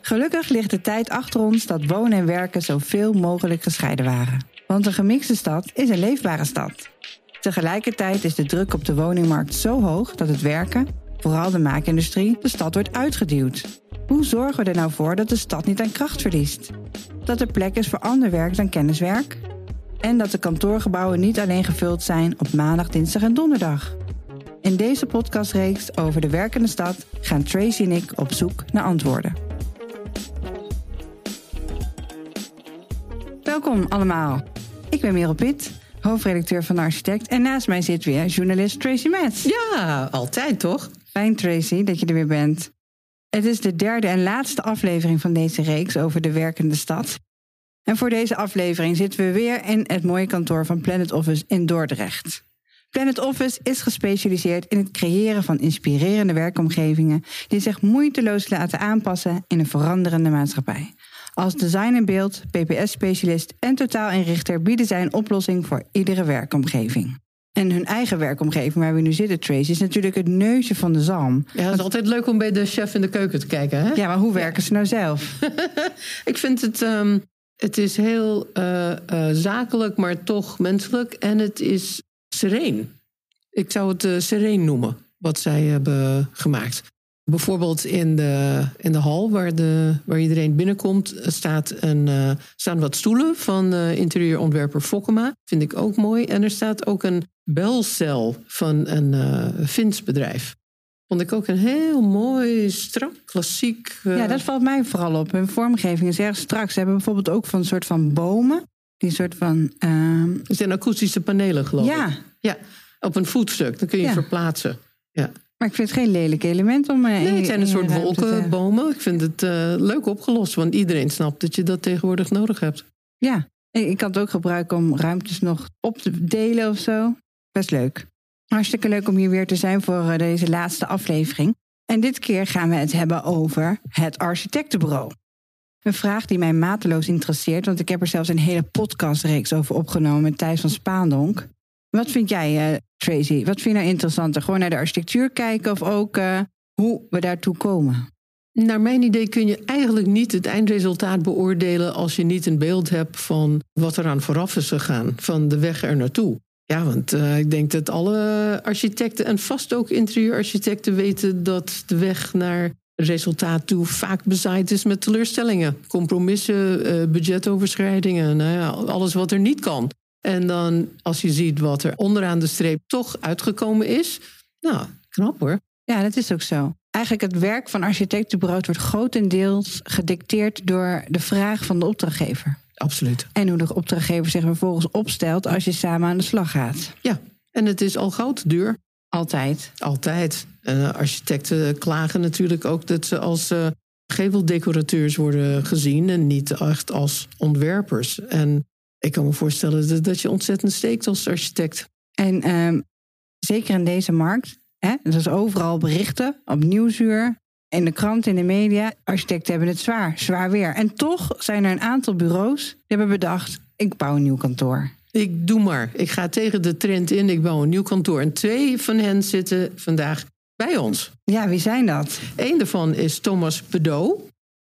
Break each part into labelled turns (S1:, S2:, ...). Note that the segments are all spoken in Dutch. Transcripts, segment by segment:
S1: Gelukkig ligt de tijd achter ons dat wonen en werken zoveel mogelijk gescheiden waren. Want een gemixte stad is een leefbare stad. Tegelijkertijd is de druk op de woningmarkt zo hoog dat het werken, vooral de maakindustrie, de stad wordt uitgeduwd. Hoe zorgen we er nou voor dat de stad niet aan kracht verliest? Dat er plek is voor ander werk dan kenniswerk? En dat de kantoorgebouwen niet alleen gevuld zijn op maandag, dinsdag en donderdag? In deze podcastreeks over de werkende stad gaan Tracy en ik op zoek naar antwoorden. Welkom allemaal. Ik ben Merel Pitt, hoofdredacteur van de Architect. En naast mij zit weer journalist Tracy Metz.
S2: Ja, altijd toch?
S1: Fijn Tracy dat je er weer bent. Het is de derde en laatste aflevering van deze reeks over de werkende stad. En voor deze aflevering zitten we weer in het mooie kantoor van Planet Office in Dordrecht. Planet Office is gespecialiseerd in het creëren van inspirerende werkomgevingen die zich moeiteloos laten aanpassen in een veranderende maatschappij. Als design en beeld, PPS-specialist en totaalinrichter bieden zij een oplossing voor iedere werkomgeving. En hun eigen werkomgeving, waar we nu zitten, Trace, is natuurlijk het neusje van de zalm.
S2: Ja, het is altijd leuk om bij de chef in de keuken te kijken. Hè?
S1: Ja, maar hoe werken ze nou zelf?
S2: ik vind het, um, het is heel uh, uh, zakelijk, maar toch menselijk. En het is sereen. Ik zou het uh, sereen noemen, wat zij hebben gemaakt. Bijvoorbeeld in de, in de hal waar, de, waar iedereen binnenkomt, staat een, uh, staan wat stoelen van uh, interieurontwerper Fokkema. Vind ik ook mooi. En er staat ook een belcel van een uh, Fins bedrijf. Vond ik ook een heel mooi, strak, klassiek.
S1: Ja, dat valt mij vooral op. Hun vormgeving is erg strak. Ze hebben bijvoorbeeld ook van een soort van bomen. Die soort van.
S2: Het zijn akoestische panelen, geloof
S1: ja.
S2: ik. Ja. Op een voetstuk. Dan kun je
S1: Ja.
S2: verplaatsen. Ja.
S1: Maar ik vind het geen lelijk element om. eh,
S2: Nee, het zijn een soort wolkenbomen. Ik vind het eh, leuk opgelost, want iedereen snapt dat je dat tegenwoordig nodig hebt.
S1: Ja, ik kan het ook gebruiken om ruimtes nog op te delen of zo. Best leuk. Hartstikke leuk om hier weer te zijn voor eh, deze laatste aflevering. En dit keer gaan we het hebben over het architectenbureau. Een vraag die mij mateloos interesseert, want ik heb er zelfs een hele podcastreeks over opgenomen met Thijs van Spaandonk. Wat vind jij, Tracy? Wat vind je nou interessanter? Gewoon naar de architectuur kijken of ook eh, hoe we daartoe komen?
S2: Naar mijn idee kun je eigenlijk niet het eindresultaat beoordelen als je niet een beeld hebt van wat er aan vooraf is gegaan, van de weg er naartoe. Ja, want eh, ik denk dat alle architecten en vast ook interieurarchitecten weten dat de weg naar resultaat toe vaak bezaaid is met teleurstellingen, compromissen, eh, budgetoverschrijdingen, nou ja, alles wat er niet kan. En dan als je ziet wat er onderaan de streep toch uitgekomen is, nou, knap hoor.
S1: Ja, dat is ook zo. Eigenlijk het werk van architectenbureau wordt grotendeels gedicteerd door de vraag van de opdrachtgever.
S2: Absoluut.
S1: En hoe de opdrachtgever zich vervolgens opstelt als je samen aan de slag gaat.
S2: Ja, en het is al goud duur.
S1: Altijd.
S2: Altijd. En architecten klagen natuurlijk ook dat ze als uh, geveldecorateurs worden gezien en niet echt als ontwerpers. En ik kan me voorstellen dat, dat je ontzettend steekt als architect.
S1: En ehm, zeker in deze markt, hè, dat is overal berichten op nieuwsuur, in de krant, in de media. Architecten hebben het zwaar, zwaar weer. En toch zijn er een aantal bureaus die hebben bedacht: ik bouw een nieuw kantoor.
S2: Ik doe maar. Ik ga tegen de trend in. Ik bouw een nieuw kantoor. En twee van hen zitten vandaag bij ons.
S1: Ja, wie zijn dat?
S2: Eén daarvan is Thomas Pedot.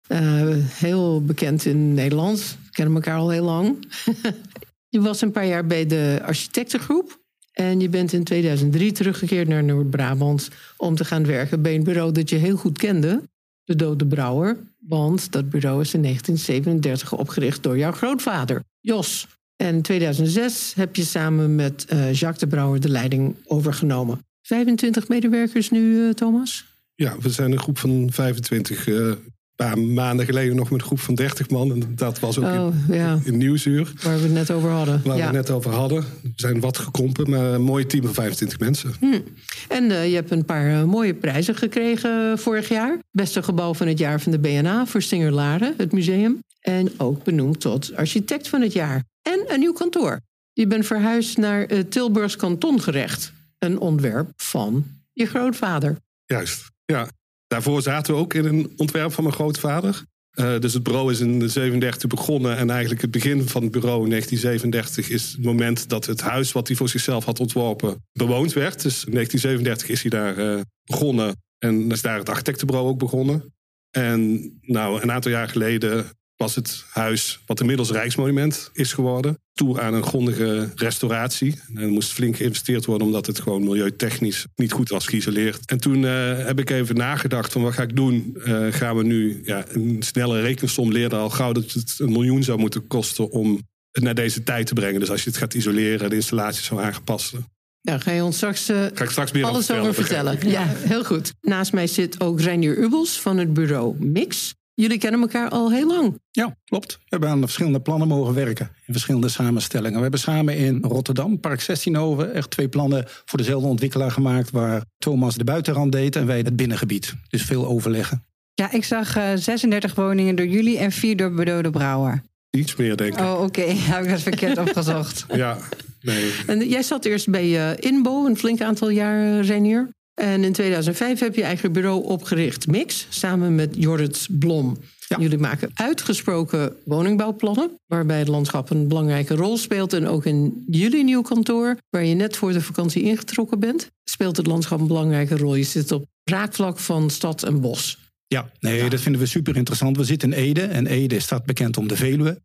S2: Uh, heel bekend in Nederland. Kennen elkaar al heel lang. je was een paar jaar bij de architectengroep. En je bent in 2003 teruggekeerd naar Noord-Brabant om te gaan werken bij een bureau dat je heel goed kende, de Dode Brouwer. Want dat bureau is in 1937 opgericht door jouw grootvader, Jos. En in 2006 heb je samen met uh, Jacques de Brouwer de leiding overgenomen. 25 medewerkers nu, uh, Thomas?
S3: Ja, we zijn een groep van 25. Uh, een paar maanden geleden nog met een groep van 30 man. En dat was ook
S2: oh,
S3: in,
S2: ja.
S3: in Nieuwsuur.
S2: Waar we het net over hadden.
S3: Waar
S2: ja.
S3: we het net over hadden. We zijn wat gekrompen, maar een mooi team van 25 mensen.
S2: Hm. En uh, je hebt een paar uh, mooie prijzen gekregen vorig jaar. Beste gebouw van het jaar van de BNA voor Singerlaren, het museum. En ook benoemd tot architect van het jaar. En een nieuw kantoor. Je bent verhuisd naar het Tilburgs kantongerecht. Een ontwerp van je grootvader.
S3: Juist, ja. Daarvoor zaten we ook in een ontwerp van mijn grootvader. Uh, dus het bureau is in 37 begonnen. En eigenlijk het begin van het bureau in 1937 is het moment dat het huis wat hij voor zichzelf had ontworpen bewoond werd. Dus in 1937 is hij daar uh, begonnen. En is daar het architectenbureau ook begonnen. En nou, een aantal jaar geleden was het huis, wat inmiddels Rijksmonument is geworden, toe aan een grondige restauratie. En er moest flink geïnvesteerd worden, omdat het gewoon milieutechnisch niet goed was geïsoleerd. En toen uh, heb ik even nagedacht van wat ga ik doen? Uh, gaan we nu ja, een snelle rekensom leren al gauw dat het een miljoen zou moeten kosten om het naar deze tijd te brengen. Dus als je het gaat isoleren, de installatie zou aangepassen.
S2: Ja, ga je ons straks, uh,
S3: ga ik straks meer
S2: alles over vertellen. vertellen. Ja, heel goed. Naast mij zit ook Reinier Ubels van het bureau Mix. Jullie kennen elkaar al heel lang.
S4: Ja, klopt. We hebben aan verschillende plannen mogen werken. In verschillende samenstellingen. We hebben samen in Rotterdam, Park 16 over, echt twee plannen voor dezelfde ontwikkelaar gemaakt. Waar Thomas de buitenrand deed en wij het binnengebied. Dus veel overleggen.
S1: Ja, ik zag uh, eh, 36 woningen door jullie en vier door Bedode Brouwer.
S3: Iets meer, denk ik.
S1: Oh, oké. Okay. Heb ik dat verkeerd opgezocht?
S3: Ja, nee.
S2: En jij zat eerst bij uh, Inbo, een flink aantal jaar, uh, Reinier. En in 2005 heb je eigen bureau opgericht, Mix, samen met Jorrit Blom. Jullie maken uitgesproken woningbouwplannen, waarbij het landschap een belangrijke rol speelt. En ook in jullie nieuw kantoor, waar je net voor de vakantie ingetrokken bent, speelt het landschap een belangrijke rol. Je zit op raakvlak van stad en bos.
S4: Ja, nee, dat vinden we super interessant. We zitten in Ede en Ede staat bekend om de Veluwe.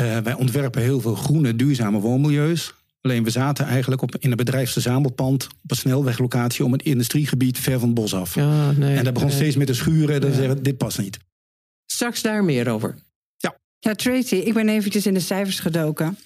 S4: Uh, wij ontwerpen heel veel groene, duurzame woonmilieus. Alleen we zaten eigenlijk op, in een bedrijfsverzamelpand op een snelweglocatie om een industriegebied ver van het bos af. Ja, nee, en dat begon steeds met de schuren. Dan zeggen dit past niet.
S2: Straks daar meer over.
S1: Ja. Ja, Tracy, ik ben eventjes in de cijfers gedoken.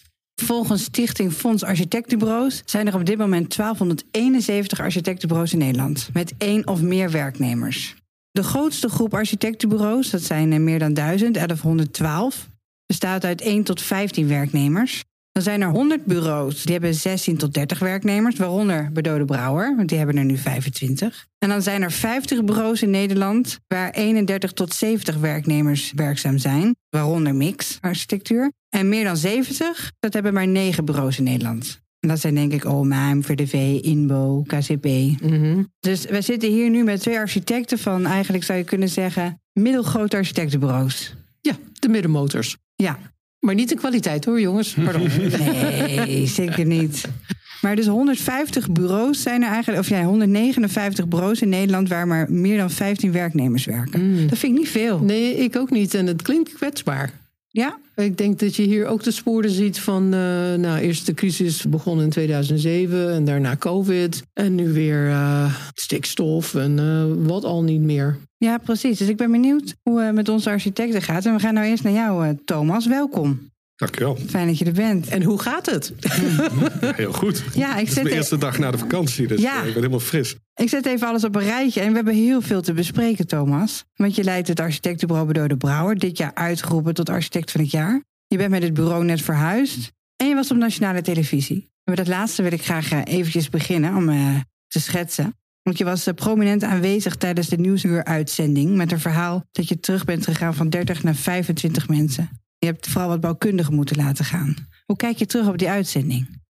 S1: Volgens Stichting Fonds Architectenbureaus zijn er op dit moment 1271 architectenbureaus in Nederland. Met één of meer werknemers. De grootste groep architectenbureaus, dat zijn meer dan 1000, 1112, bestaat uit 1 tot 15 werknemers. Dan zijn er 100 bureaus, die hebben 16 tot 30 werknemers, waaronder Bedode Brouwer, want die hebben er nu 25. En dan zijn er 50 bureaus in Nederland waar 31 tot 70 werknemers werkzaam zijn, waaronder Mix Architectuur. En meer dan 70, dat hebben maar 9 bureaus in Nederland. En dat zijn denk ik OMAM, VDV, INBO, KCP. Mm Dus we zitten hier nu met twee architecten van eigenlijk zou je kunnen zeggen middelgrote architectenbureaus.
S2: Ja, de middenmotors.
S1: Ja,
S2: maar niet de kwaliteit hoor, jongens. Pardon.
S1: Nee, zeker niet. Maar dus 150 bureaus zijn er eigenlijk, of ja, 159 bureaus in Nederland waar maar meer dan 15 werknemers werken. Mm. Dat vind ik niet veel.
S2: Nee, ik ook niet. En het klinkt kwetsbaar.
S1: Ja?
S2: Ik denk dat je hier ook de sporen ziet van, uh, nou, eerst de crisis begon in 2007 en daarna COVID. En nu weer uh, stikstof en uh, wat al niet meer.
S1: Ja, precies. Dus ik ben benieuwd hoe het met onze architecten gaat. En we gaan nou eerst naar jou, Thomas. Welkom.
S3: Dankjewel.
S1: Fijn dat je er bent.
S2: En hoe gaat het?
S3: Heel goed.
S1: Ja, ik
S3: het is de eerste dag na de vakantie, dus ja. ik ben helemaal fris.
S1: Ik zet even alles op een rijtje en we hebben heel veel te bespreken, Thomas. Want je leidt het architectenbureau Bedo de Brouwer, dit jaar uitgeroepen tot architect van het jaar. Je bent met het bureau net verhuisd en je was op nationale televisie. met dat laatste wil ik graag eh, eventjes beginnen om uh, te schetsen. Want je was uh, prominent aanwezig tijdens de Nieuwsuur-uitzending... met een verhaal dat je terug bent gegaan van 30 naar 25 mensen. Je hebt vooral wat bouwkundigen moeten laten gaan. Hoe kijk je terug op die uitzending?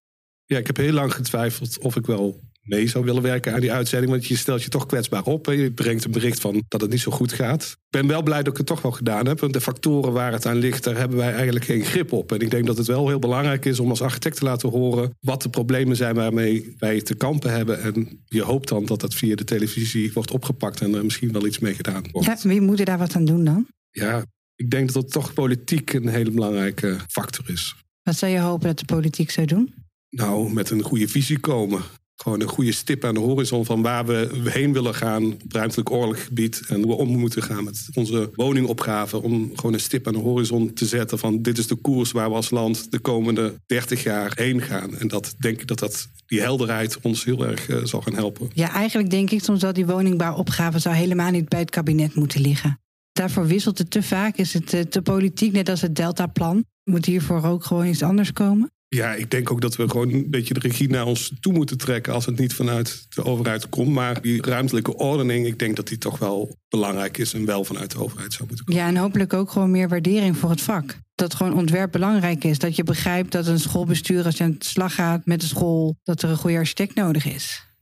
S3: Ja, ik heb heel lang getwijfeld of ik wel mee zou willen werken aan die uitzending. Want je stelt je toch kwetsbaar op. En je brengt een bericht van dat het niet zo goed gaat. Ik ben wel blij dat ik het toch wel gedaan heb. Want de factoren waar het aan ligt, daar hebben wij eigenlijk geen grip op. En ik denk dat het wel heel belangrijk is om als architect te laten horen wat de problemen zijn waarmee wij te kampen hebben. En je hoopt dan dat dat via de televisie wordt opgepakt en er misschien wel iets mee gedaan wordt.
S1: Ja, wie moet er daar wat aan doen dan?
S3: Ja, ik denk dat het toch politiek een hele belangrijke factor is.
S1: Wat zou je hopen dat de politiek zou doen?
S3: Nou, met een goede visie komen. Gewoon een goede stip aan de horizon van waar we heen willen gaan op ruimtelijk oorlog gebied. En hoe we om moeten gaan met onze woningopgave. Om gewoon een stip aan de horizon te zetten van dit is de koers waar we als land de komende 30 jaar heen gaan. En dat denk ik dat, dat die helderheid ons heel erg uh, zal gaan helpen.
S1: Ja, eigenlijk denk ik soms dat die woningbouwopgave zou helemaal niet bij het kabinet moeten liggen. Daarvoor wisselt het te vaak. Is het eh, te politiek, net als het Deltaplan? Moet hiervoor ook gewoon iets anders komen?
S3: Ja, ik denk ook dat we gewoon een beetje de regie naar ons toe moeten trekken als het niet vanuit de overheid komt. Maar die ruimtelijke ordening, ik denk dat die toch wel belangrijk is en wel vanuit de overheid zou moeten komen.
S1: Ja, en hopelijk ook gewoon meer waardering voor het vak. Dat gewoon ontwerp belangrijk is. Dat je begrijpt dat een schoolbestuur, als je aan de slag gaat met de school, dat er een goede architect nodig is.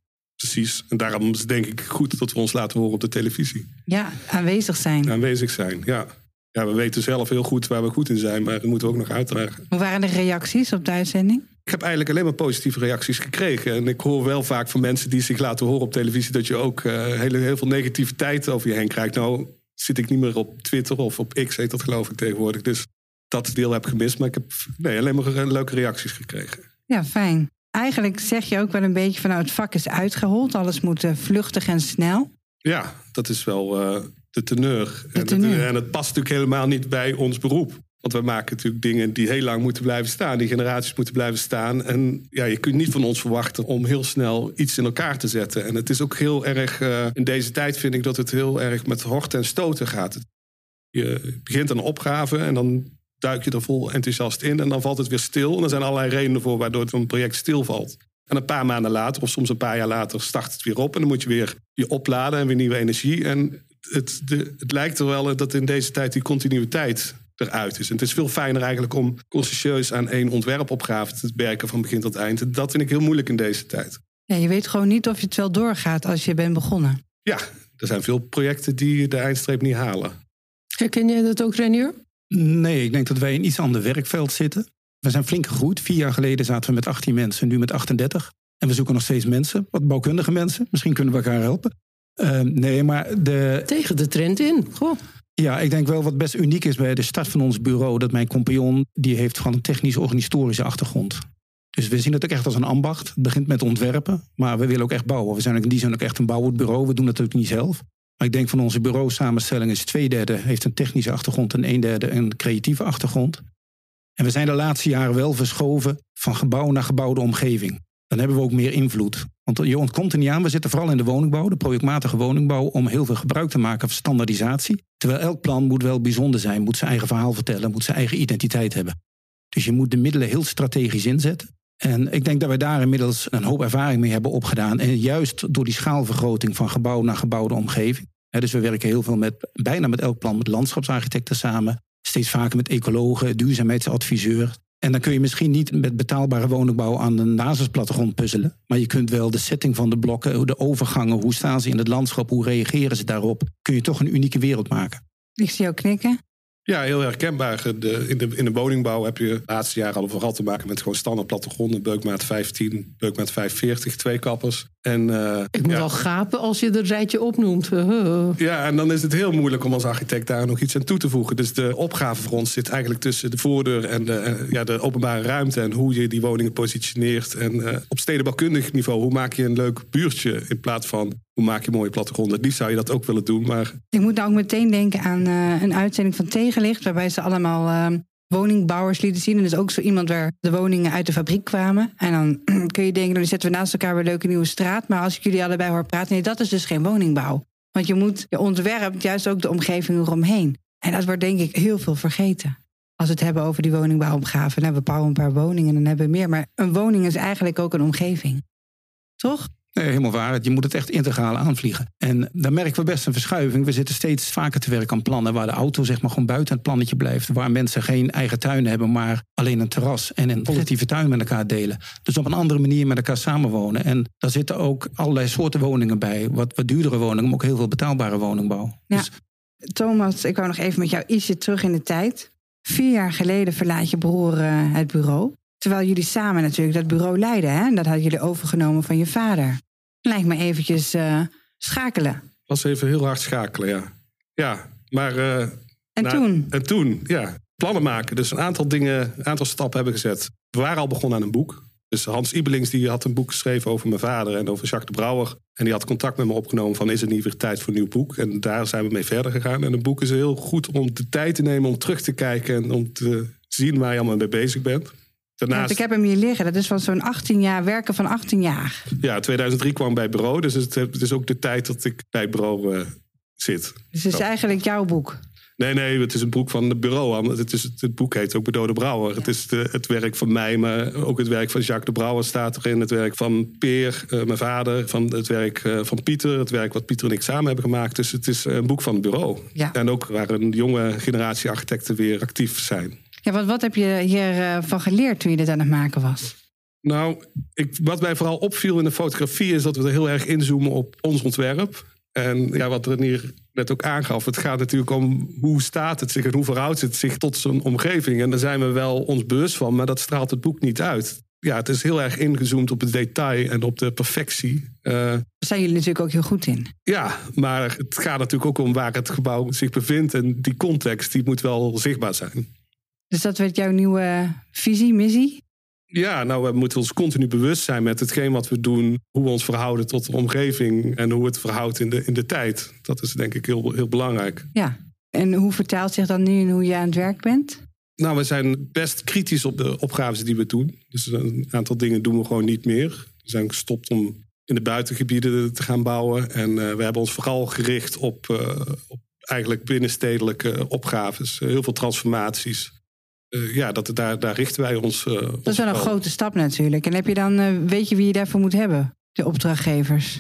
S3: Precies. En daarom is het denk ik goed dat we ons laten horen op de televisie.
S1: Ja, aanwezig zijn.
S3: Aanwezig zijn, ja. Ja, we weten zelf heel goed waar we goed in zijn, maar dat moeten we ook nog uitdragen.
S1: Hoe waren de reacties op de uitzending?
S3: Ik heb eigenlijk alleen maar positieve reacties gekregen. En ik hoor wel vaak van mensen die zich laten horen op televisie dat je ook uh, heel, heel veel negativiteit over je heen krijgt. Nou, zit ik niet meer op Twitter of op X, heet dat geloof ik tegenwoordig. Dus dat deel heb ik gemist. Maar ik heb nee, alleen maar leuke reacties gekregen.
S1: Ja, fijn. Eigenlijk zeg je ook wel een beetje van nou, het vak is uitgehold. Alles moet uh, vluchtig en snel.
S3: Ja, dat is wel uh, de teneur.
S1: De teneur.
S3: En, het, en het past natuurlijk helemaal niet bij ons beroep. Want we maken natuurlijk dingen die heel lang moeten blijven staan. Die generaties moeten blijven staan. En ja, je kunt niet van ons verwachten om heel snel iets in elkaar te zetten. En het is ook heel erg, uh, in deze tijd vind ik dat het heel erg met horten en stoten gaat. Je begint aan een opgave en dan duik je er vol enthousiast in. En dan valt het weer stil. En er zijn allerlei redenen voor waardoor het een project stilvalt. En een paar maanden later, of soms een paar jaar later, start het weer op. En dan moet je weer je opladen en weer nieuwe energie. En het, de, het lijkt er wel dat in deze tijd die continuïteit eruit is. En het is veel fijner eigenlijk om consciëntieus aan één ontwerpopgave te werken van begin tot eind. En dat vind ik heel moeilijk in deze tijd.
S1: Ja, je weet gewoon niet of je het wel doorgaat als je bent begonnen.
S3: Ja, er zijn veel projecten die de eindstreep niet halen.
S2: Herken jij dat ook, Renier?
S4: Nee, ik denk dat wij in iets ander werkveld zitten. We zijn flink gegroeid. Vier jaar geleden zaten we met 18 mensen, nu met 38. En we zoeken nog steeds mensen, wat bouwkundige mensen. Misschien kunnen we elkaar helpen. Uh, nee, maar de...
S2: Tegen de trend in. Goh.
S4: Ja, ik denk wel wat best uniek is bij de start van ons bureau... dat mijn compagnon, die heeft gewoon een technisch-organisatorische achtergrond. Dus we zien het ook echt als een ambacht. Het begint met ontwerpen, maar we willen ook echt bouwen. We zijn ook in die zin ook echt een bouwend bureau. We doen het ook niet zelf. Maar ik denk van onze bureau samenstelling is twee derde heeft een technische achtergrond... en een derde een creatieve achtergrond. En we zijn de laatste jaren wel verschoven van gebouw naar gebouwde omgeving. Dan hebben we ook meer invloed. Want je ontkomt er niet aan. We zitten vooral in de woningbouw, de projectmatige woningbouw, om heel veel gebruik te maken van standaardisatie. Terwijl elk plan moet wel bijzonder zijn, moet zijn eigen verhaal vertellen, moet zijn eigen identiteit hebben. Dus je moet de middelen heel strategisch inzetten. En ik denk dat wij daar inmiddels een hoop ervaring mee hebben opgedaan. En juist door die schaalvergroting van gebouw naar gebouwde omgeving. dus we werken heel veel met, bijna met elk plan, met landschapsarchitecten samen. Steeds vaker met ecologen, duurzaamheidsadviseur. En dan kun je misschien niet met betaalbare woningbouw aan een basisplattegrond puzzelen. Maar je kunt wel de setting van de blokken, de overgangen, hoe staan ze in het landschap, hoe reageren ze daarop. Kun je toch een unieke wereld maken.
S1: Ik zie jou knikken.
S3: Ja, heel herkenbaar. De, in, de, in de woningbouw heb je de laatste jaren al vooral te maken met gewoon standaard plattegronden. Beukmaat 15, beukmaat 540, twee kappers. En, uh,
S2: Ik moet
S3: ja.
S2: al gapen als je het rijtje opnoemt.
S3: Ja, en dan is het heel moeilijk om als architect daar nog iets aan toe te voegen. Dus de opgave voor ons zit eigenlijk tussen de voordeur en de, ja, de openbare ruimte. En hoe je die woningen positioneert. En uh, op stedenbouwkundig niveau, hoe maak je een leuk buurtje in plaats van hoe maak je mooie plattegronden. Die zou je dat ook willen doen. Maar...
S1: Ik moet nou ook meteen denken aan uh, een uitzending van Tegenlicht, waarbij ze allemaal uh, woningbouwers lieten zien. En dus ook zo iemand waar de woningen uit de fabriek kwamen. En dan kun je denken, dan zetten we naast elkaar weer een leuke nieuwe straat. Maar als ik jullie allebei hoor praten, nee, dat is dus geen woningbouw. Want je moet, je ontwerpt juist ook de omgeving eromheen. En dat wordt denk ik heel veel vergeten. Als we het hebben over die woningbouwopgave. Dan hebben we bouwen een paar woningen en dan hebben we meer. Maar een woning is eigenlijk ook een omgeving. Toch?
S4: Nee, helemaal waar. Je moet het echt integraal aanvliegen. En dan merken we best een verschuiving. We zitten steeds vaker te werken aan plannen waar de auto zeg maar gewoon buiten het plannetje blijft. Waar mensen geen eigen tuin hebben, maar alleen een terras en een collectieve tuin met elkaar delen. Dus op een andere manier met elkaar samenwonen. En daar zitten ook allerlei soorten woningen bij. Wat, wat duurdere woningen, maar ook heel veel betaalbare woningbouw.
S1: Ja.
S4: Dus,
S1: Thomas, ik wou nog even met jou ietsje terug in de tijd. Vier jaar geleden verlaat je broer uh, het bureau. Terwijl jullie samen natuurlijk dat bureau leiden. Hè? Dat hadden jullie overgenomen van je vader. Lijkt me eventjes uh, schakelen.
S3: Was even heel hard schakelen, ja. Ja, maar... Uh,
S1: en toen?
S3: En toen, ja. Plannen maken. Dus een aantal dingen, een aantal stappen hebben gezet. We waren al begonnen aan een boek. Dus Hans Ibelings die had een boek geschreven over mijn vader en over Jacques de Brouwer. En die had contact met me opgenomen van is het niet weer tijd voor een nieuw boek? En daar zijn we mee verder gegaan. En een boek is heel goed om de tijd te nemen om terug te kijken en om te zien waar je allemaal mee bezig bent.
S1: Daarnaast... Want ik heb hem hier liggen. Dat is van zo'n 18 jaar, werken van 18 jaar.
S3: Ja, 2003 kwam bij bureau. Dus het, het is ook de tijd dat ik bij bureau uh, zit.
S1: Dus het is eigenlijk jouw boek?
S3: Nee, nee, het is een boek van het bureau. Het, is, het boek heet ook Bedo de Brouwer. Ja. Het is de, het werk van mij, maar ook het werk van Jacques de Brouwer staat erin. Het werk van Peer, uh, mijn vader. Van het werk uh, van Pieter. Het werk wat Pieter en ik samen hebben gemaakt. Dus het is een boek van het bureau.
S1: Ja.
S3: En ook waar een jonge generatie architecten weer actief zijn.
S1: Ja, wat, wat heb je hiervan uh, geleerd toen je dit aan het maken was?
S3: Nou, ik, wat mij vooral opviel in de fotografie is dat we er heel erg inzoomen op ons ontwerp. En ja, wat Renier net ook aangaf, het gaat natuurlijk om hoe staat het zich en hoe verhoudt het zich tot zijn omgeving. En daar zijn we wel ons bewust van, maar dat straalt het boek niet uit. ja, het is heel erg ingezoomd op het detail en op de perfectie. Uh,
S1: Daar zijn jullie natuurlijk ook heel goed in.
S3: Ja, maar het gaat natuurlijk ook om waar het gebouw zich bevindt. En die context die moet wel zichtbaar zijn.
S1: Dus dat werd jouw nieuwe visie, missie?
S3: Ja, nou, we moeten ons continu bewust zijn met hetgeen wat we doen, hoe we ons verhouden tot de omgeving en hoe het verhoudt in de, in de tijd. Dat is denk ik heel, heel belangrijk.
S1: Ja, en hoe vertaalt zich dat nu in hoe je aan het werk bent?
S3: Nou, we zijn best kritisch op de opgaves die we doen. Dus een aantal dingen doen we gewoon niet meer. We zijn gestopt om in de buitengebieden te gaan bouwen. En uh, we hebben ons vooral gericht op, uh, op eigenlijk binnenstedelijke opgaves. heel veel transformaties. Uh, ja, dat, daar, daar richten wij ons.
S1: dat is wel een grote stap natuurlijk. En heb je dan, weet je wie je daarvoor moet hebben? De opdrachtgevers?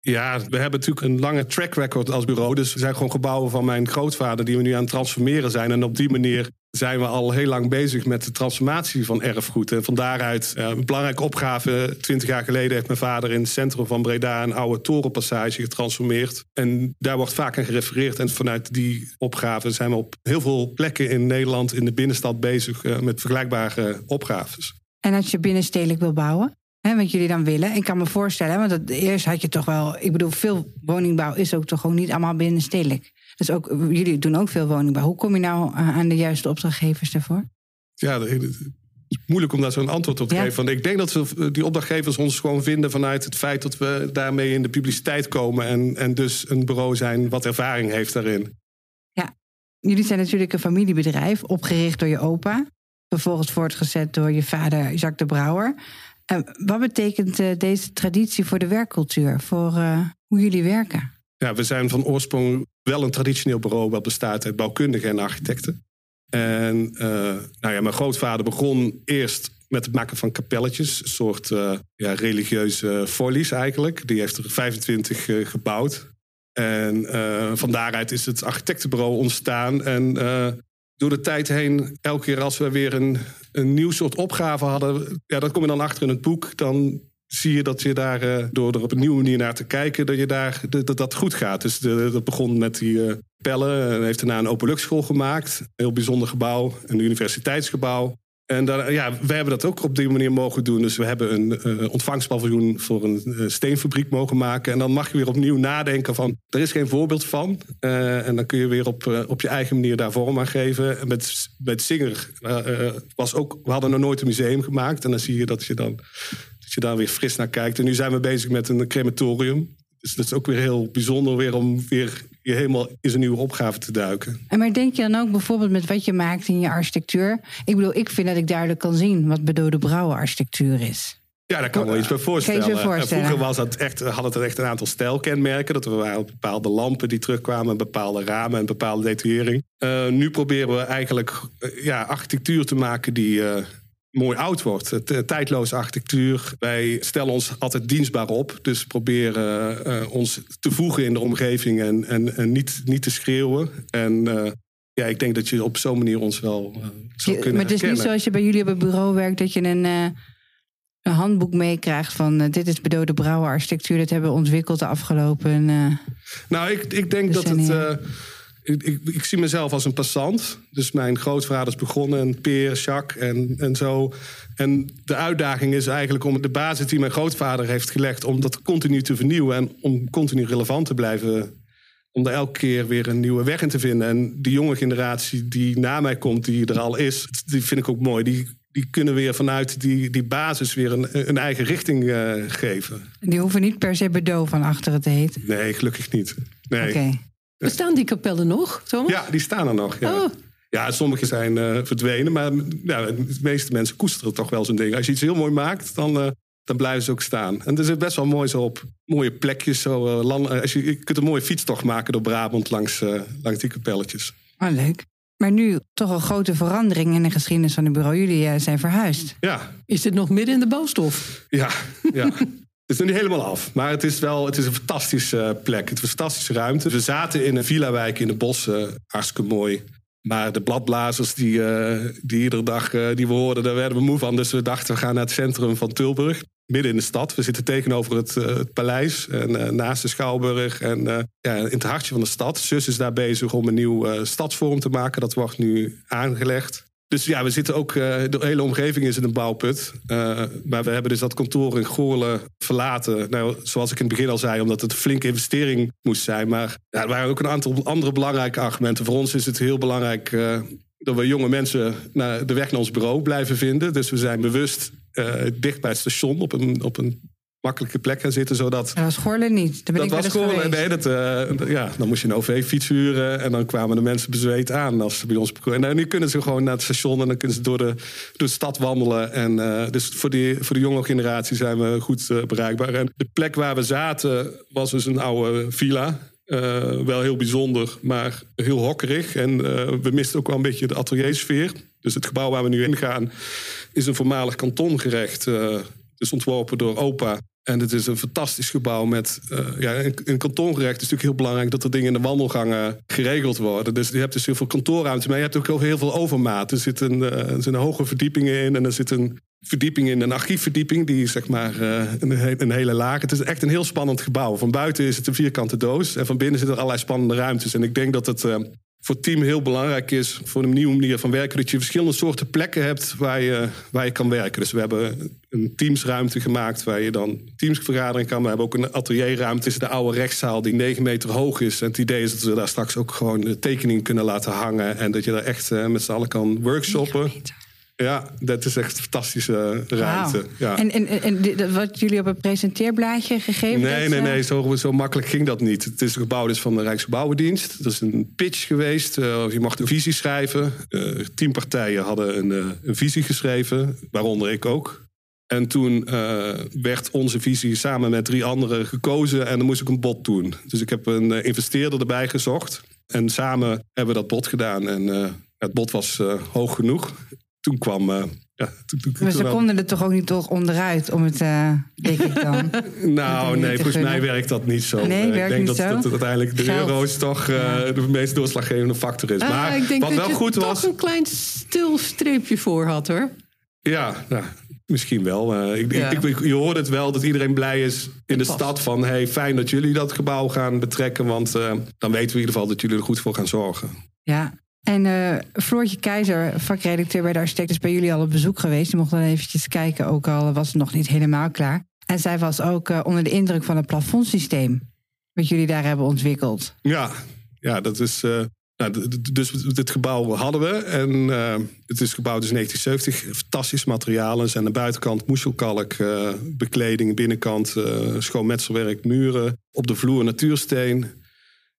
S3: Ja, we hebben natuurlijk een lange track record als bureau. Dus we zijn gewoon gebouwen van mijn grootvader die we nu aan het transformeren zijn. En op die manier zijn we al heel lang bezig met de transformatie van erfgoed. En van daaruit een belangrijke opgave. Twintig jaar geleden heeft mijn vader in het centrum van Breda een oude torenpassage getransformeerd. En daar wordt vaak aan gerefereerd. En vanuit die opgave zijn we op heel veel plekken in Nederland in de binnenstad bezig eh, met vergelijkbare opgaves.
S1: En als je binnenstedelijk wil bouwen? Hè, wat jullie dan willen. Ik kan me voorstellen, want dat, eerst had je toch wel. Ik bedoel, veel woningbouw is ook toch gewoon niet allemaal binnenstedelijk. Dus ook, jullie doen ook veel woningbouw. Hoe kom je nou aan de juiste opdrachtgevers daarvoor?
S3: Ja, het is moeilijk om daar zo'n antwoord op te geven. Want ik denk dat we, die opdrachtgevers ons gewoon vinden vanuit het feit dat we daarmee in de publiciteit komen. En, en dus een bureau zijn wat ervaring heeft daarin.
S1: Ja, jullie zijn natuurlijk een familiebedrijf, opgericht door je opa. Vervolgens voortgezet door je vader Jacques de Brouwer. En wat betekent deze traditie voor de werkcultuur, voor uh, hoe jullie werken?
S3: Ja, we zijn van oorsprong wel een traditioneel bureau wat bestaat uit bouwkundigen en architecten. En uh, nou ja, mijn grootvader begon eerst met het maken van kapelletjes, een soort ja, religieuze folies eigenlijk. Die heeft er 25 gebouwd. En van daaruit is het architectenbureau ontstaan. En door de tijd heen, elke keer als we weer een, een nieuw soort opgave hadden, ja, dat kom je dan achter in het boek. Dan zie je dat je daar, uh, door er op een nieuwe manier naar te kijken, dat je daar dat, dat goed gaat. Dus dat begon met die uh, pellen en heeft daarna een openluchtschool gemaakt. Een heel bijzonder gebouw, een universiteitsgebouw. En dan, ja, wij hebben dat ook op die manier mogen doen. Dus we hebben een uh, ontvangstpaviljoen voor een steenfabriek mogen maken. En dan mag je weer opnieuw nadenken van, er is geen voorbeeld van. En dan kun je weer op, op je eigen manier daar vorm aan geven. En met, met Singer was ook, we hadden nog nooit een museum gemaakt. En dan zie je dat je dan, dat je daar weer fris naar kijkt. En nu zijn we bezig met een crematorium. Dus dat is ook weer heel bijzonder weer om weer je helemaal in een nieuwe opgave te duiken.
S1: En maar denk je dan ook bijvoorbeeld met wat je maakt in je architectuur? Ik bedoel, ik vind dat ik duidelijk kan zien wat Bedode Brouwer architectuur is.
S3: Ja, daar kan ik wel iets bij voorstellen. voorstellen. vroeger was dat echt, had het echt een aantal stijlkenmerken. Dat er waren bepaalde lampen die terugkwamen, bepaalde ramen en bepaalde detaillering. Uh, nu proberen we eigenlijk uh, ja, architectuur te maken die, uh, mooi oud wordt. Het, uh, tijdloze architectuur. Wij stellen ons altijd dienstbaar op. Dus proberen uh, ons te voegen in de omgeving en, en, en niet, niet te schreeuwen. En uh, ja, ik denk dat je op zo'n manier ons wel zou kunnen
S1: Maar het is niet zoals je bij jullie op het bureau werkt... dat je een, een handboek meekrijgt van... dit is bedode brouwerarchitectuur. Dat hebben we ontwikkeld de afgelopen...
S3: nou, ik, ik denk dat het ik, ik, ik, zie mezelf als een passant. Dus mijn grootvader is begonnen, en Peer, Jacques en, en zo. En de uitdaging is eigenlijk om de basis die mijn grootvader heeft gelegd... om dat continu te vernieuwen en om continu relevant te blijven... om daar elke keer weer een nieuwe weg in te vinden. En die jonge generatie die na mij komt, die er al is... die vind ik ook mooi. Die, die kunnen weer vanuit die, die basis weer een, een eigen richting uh, geven.
S1: Die hoeven niet per se bedo van achteren te heten?
S3: Nee, gelukkig niet. Nee. Okay.
S2: Bestaan die kapellen nog, Thomas?
S3: Ja, die staan er nog. Ja. Oh. Ja, sommige zijn uh, verdwenen, maar ja, de meeste mensen koesteren toch wel zo'n ding. Als je iets heel mooi maakt, dan, uh, dan blijven ze ook staan. En er zit best wel mooi zo op mooie plekjes. Zo, uh, land, als je, je kunt een mooie fietstocht maken door Brabant langs, langs die kapelletjes.
S1: Oh, leuk. Maar nu toch een grote verandering in de geschiedenis van het bureau. Jullie zijn verhuisd.
S3: Ja.
S2: Is dit nog midden in de bouwstof?
S3: Ja, ja. Het is nog niet helemaal af, maar het is wel het is een fantastische plek. Het is een fantastische ruimte. We zaten in een villa-wijk in de bossen, hartstikke mooi. Maar de bladblazers die, uh, die iedere dag uh, die we hoorden, daar werden we moe van. Dus we dachten, we gaan naar het centrum van Tilburg. Midden in de stad. We zitten tegenover het, het paleis. En naast de Schouwburg. En ja, in het hartje van de stad. Zus is daar bezig om een nieuw stadsvorm te maken. Dat wordt nu aangelegd. Dus ja, we zitten ook, uh, de hele omgeving is in een bouwput. Uh, maar we hebben dus dat kantoor in Goorlen verlaten. Nou, zoals ik in het begin al zei, omdat het een flinke investering moest zijn. Maar ja, er waren ook een aantal andere belangrijke argumenten. Voor ons is het heel belangrijk uh, dat we jonge mensen naar de weg naar ons bureau blijven vinden. Dus we zijn bewust dicht bij het station op een, op een makkelijke plek gaan zitten. Zodat,
S1: dat was Goorlen niet. Daar ben
S3: dat
S1: ik
S3: was Goorlen. Nee, dat, uh, ja, dan moest je een OV-fiets huren. En dan kwamen de mensen bezweet aan. Als ze bij ons, en nou, nu kunnen ze gewoon naar het station. En dan kunnen ze door de, door de stad wandelen. En, uh, dus voor, die, voor de jonge generatie zijn we goed uh, bereikbaar. En de plek waar we zaten was dus een oude villa. wel heel bijzonder, maar heel hokkerig. En we misten ook wel een beetje de ateliersfeer. Dus het gebouw waar we nu in gaan is een voormalig kantongerecht. dus ontworpen door opa. En het is een fantastisch gebouw met... Uh, ja, in, kantongerecht is natuurlijk heel belangrijk... dat er dingen in de wandelgangen geregeld worden. Dus je hebt dus heel veel kantoorruimte... maar je hebt ook heel veel overmaat. Er zitten, uh, zitten hoge verdiepingen in... en er zit een verdieping in, een archiefverdieping... die zeg maar een, een, hele laag... Het is echt een heel spannend gebouw. Van buiten is het een vierkante doos... en van binnen zitten er allerlei spannende ruimtes. En ik denk dat het voor het team heel belangrijk is, voor een nieuwe manier van werken, dat je verschillende soorten plekken hebt waar je, waar je kan werken. Dus we hebben een teamsruimte gemaakt waar je dan teamsvergadering kan. We hebben ook een atelierruimte. Is de oude rechtszaal die 9 meter hoog is. En het idee is dat we daar straks ook gewoon de tekening kunnen laten hangen. En dat je daar echt uh, met z'n allen kan workshoppen. Ja, dat is echt een fantastische ruimte. Wow. Ja.
S1: En, en, en wat jullie op een presenteerblaadje gegeven?
S3: Nee, nee, nee, zo, zo makkelijk ging dat niet. Het is gebouwd is van de Rijksgebouwendienst. Dat is een pitch geweest. Uh, je mocht een visie schrijven. Uh, tien partijen hadden een, uh, een, visie geschreven, waaronder ik ook. En toen werd onze visie samen met drie anderen gekozen en dan moest ik een bod doen. Dus ik heb een investeerder erbij gezocht. En samen hebben we dat bod gedaan. En het bod was hoog genoeg toen kwam. Uh, ja,
S1: toen, toen, maar ze konden er toch ook niet toch onderuit om het, uh, denk ik dan.
S3: nou, nee, volgens mij werkt dat niet zo.
S1: Nee,
S3: ik denk
S1: dat,
S3: uiteindelijk de Geld. euro's toch uh, de meest doorslaggevende factor is.
S2: Ah,
S3: maar
S2: ik denk
S3: wat
S2: dat
S3: wel
S2: je
S3: goed
S2: toch
S3: was.
S2: een klein stilstreepje voor had hoor.
S3: Ja, nou, misschien wel. Ik,
S2: Ja.
S3: ik, je hoort het wel dat iedereen blij is in de stad van hey, fijn dat jullie dat gebouw gaan betrekken, want dan weten we in ieder geval dat jullie er goed voor gaan zorgen.
S1: Ja. En uh, Floortje Keizer, vakredacteur bij de architect, is bij jullie al op bezoek geweest. Die mocht dan eventjes kijken, ook al was het nog niet helemaal klaar. En zij was ook uh, onder de indruk van het plafondsysteem. Wat jullie daar hebben ontwikkeld.
S3: Ja, ja dat is. Uh, nou, dus dit gebouw hadden we. En het is gebouwd in 1970. Fantastisch materialen. zijn aan de buitenkant moeselkalk, bekleding, binnenkant schoon metselwerk, muren. Op de vloer natuursteen.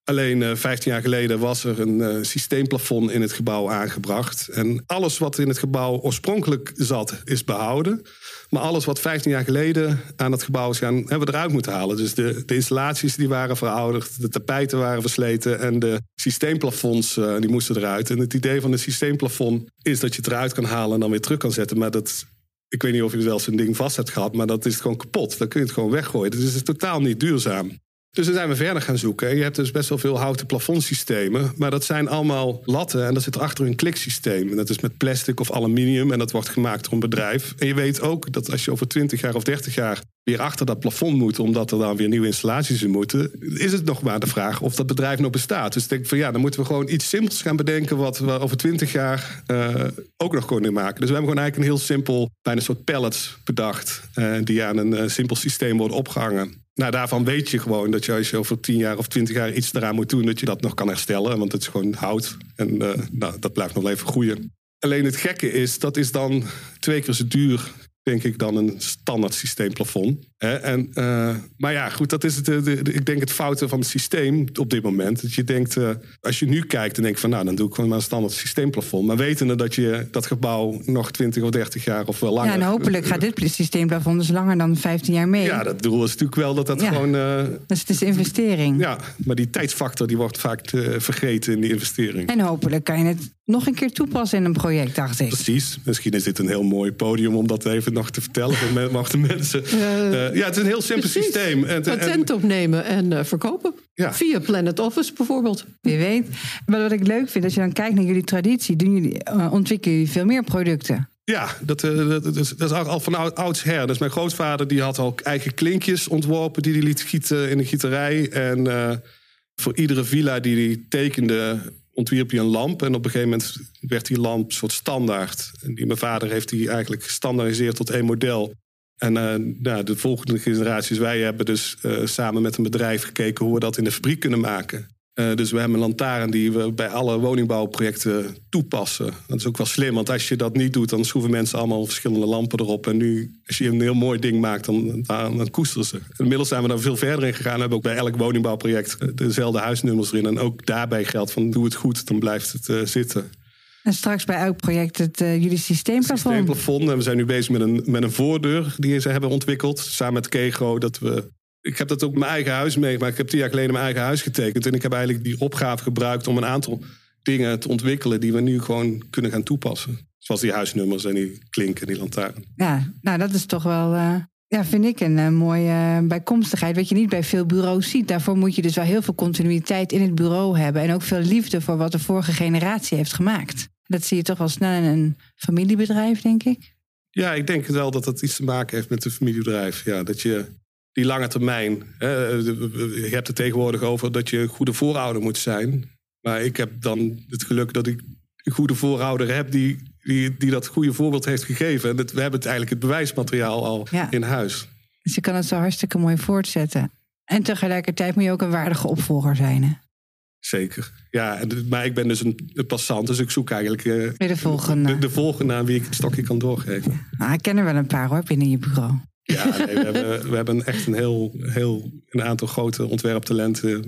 S3: Alleen uh, 15 jaar geleden was er een uh, systeemplafond in het gebouw aangebracht. En alles wat in het gebouw oorspronkelijk zat, is behouden. Maar alles wat 15 jaar geleden aan het gebouw is gaan, hebben we eruit moeten halen. Dus de, installaties die waren verouderd, de tapijten waren versleten en de systeemplafonds uh, die moesten eruit. En het idee van een systeemplafond is dat je het eruit kan halen en dan weer terug kan zetten. Maar dat, ik weet niet of je wel zo'n ding vast hebt gehad, maar dat is gewoon kapot. Dan kun je het gewoon weggooien. Dus het is totaal niet duurzaam. Dus dan zijn we verder gaan zoeken. Je hebt dus best wel veel houten plafondsystemen. Maar dat zijn allemaal latten en dat zit erachter een kliksysteem. En dat is met plastic of aluminium en dat wordt gemaakt door een bedrijf. En je weet ook dat als je over 20 jaar of 30 jaar weer achter dat plafond moet... omdat er dan weer nieuwe installaties in moeten... is het nog maar de vraag of dat bedrijf nog bestaat. Dus ik denk van ja, dan moeten we gewoon iets simpels gaan bedenken... wat we over 20 jaar uh, ook nog kunnen maken. Dus we hebben gewoon eigenlijk een heel simpel, bijna een soort pallets bedacht... Uh, die aan een uh, simpel systeem worden opgehangen. Nou, daarvan weet je gewoon dat je als je over 10 jaar of 20 jaar iets eraan moet doen, dat je dat nog kan herstellen. Want het is gewoon hout. En uh, nou, dat blijft nog even groeien. Alleen het gekke is, dat is dan twee keer zo duur, denk ik, dan een standaard systeemplafond. En, uh, maar ja, goed, dat is het, de, de, ik denk het fouten van het systeem op dit moment. Dat je denkt, uh, als je nu kijkt, dan denk je van nou, dan doe ik gewoon maar een standaard systeemplafond. Maar wetende dat je dat gebouw nog 20 of 30 jaar of wel langer.
S1: Ja, en hopelijk gaat dit systeemplafond dus langer dan 15 jaar mee.
S3: Ja, dat doel is natuurlijk wel dat dat ja. gewoon. Uh,
S1: dus het is investering.
S3: Ja, maar die tijdsfactor die wordt vaak vergeten in die investering.
S1: En hopelijk kan je het nog een keer toepassen in een project, dacht ik.
S3: Precies. Misschien is dit een heel mooi podium om dat even nog te vertellen voor de mensen. Ja, het is een heel simpel
S2: Precies.
S3: systeem.
S2: En, Patent en, opnemen en uh, verkopen.
S3: Ja.
S2: Via Planet Office bijvoorbeeld.
S1: Je weet. Maar wat ik leuk vind, als je dan kijkt naar jullie traditie, doen jullie, uh, ontwikkelen jullie veel meer producten.
S3: Ja, dat, dat, dat, is, dat is al van oudsher. Dus mijn grootvader die had ook eigen klinkjes ontworpen die hij liet gieten in de gieterij. En uh, voor iedere villa die hij tekende ontwierp hij een lamp. En op een gegeven moment werd die lamp een soort standaard. En die, mijn vader heeft die eigenlijk gestandaardiseerd tot één model. En nou, de volgende generaties, wij hebben dus uh, samen met een bedrijf gekeken hoe we dat in de fabriek kunnen maken. Uh, dus we hebben een lantaarn die we bij alle woningbouwprojecten toepassen. Dat is ook wel slim, want als je dat niet doet, dan schroeven mensen allemaal verschillende lampen erop. En nu, als je een heel mooi ding maakt, dan, koesteren ze. Inmiddels zijn we daar veel verder in gegaan. We hebben ook bij elk woningbouwproject dezelfde huisnummers erin. En ook daarbij geldt van doe het goed, dan blijft het zitten.
S1: En straks bij elk project het uh, jullie systeemplafond.
S3: Systeemplafond. En we zijn nu bezig met een, met een voordeur die ze hebben ontwikkeld. Samen met Kego. Dat we, ik heb dat ook mijn eigen huis meegemaakt. Ik heb tien jaar geleden mijn eigen huis getekend. En ik heb eigenlijk die opgave gebruikt om een aantal dingen te ontwikkelen. die we nu gewoon kunnen gaan toepassen. Zoals die huisnummers en die klinken, die lantaarn.
S1: Ja, nou dat is toch wel. Uh... Ja, vind ik een uh, mooie bijkomstigheid. Wat je niet bij veel bureaus ziet. Daarvoor moet je dus wel heel veel continuïteit in het bureau hebben. En ook veel liefde voor wat de vorige generatie heeft gemaakt. Dat zie je toch wel snel in een familiebedrijf, denk ik.
S3: Ja, ik denk wel dat dat iets te maken heeft met een familiebedrijf. Ja, dat je die lange termijn. Hè, je hebt het tegenwoordig over dat je een goede voorouder moet zijn. Maar ik heb dan het geluk dat ik een goede voorouder heb die, die, die dat goede voorbeeld heeft gegeven. En dat, we hebben het eigenlijk het bewijsmateriaal al ja. in huis.
S1: Dus je kan het zo hartstikke mooi voortzetten. En tegelijkertijd moet je ook een waardige opvolger zijn. Hè?
S3: Zeker. Ja, maar ik ben dus een, een passant, dus ik zoek eigenlijk uh,
S1: de, volgende.
S3: De, de, volgende aan wie ik het stokje kan doorgeven.
S1: Nou, ik ken er wel een paar hoor binnen je bureau.
S3: Ja, nee, we, hebben, we hebben echt een heel, heel een aantal grote ontwerptalenten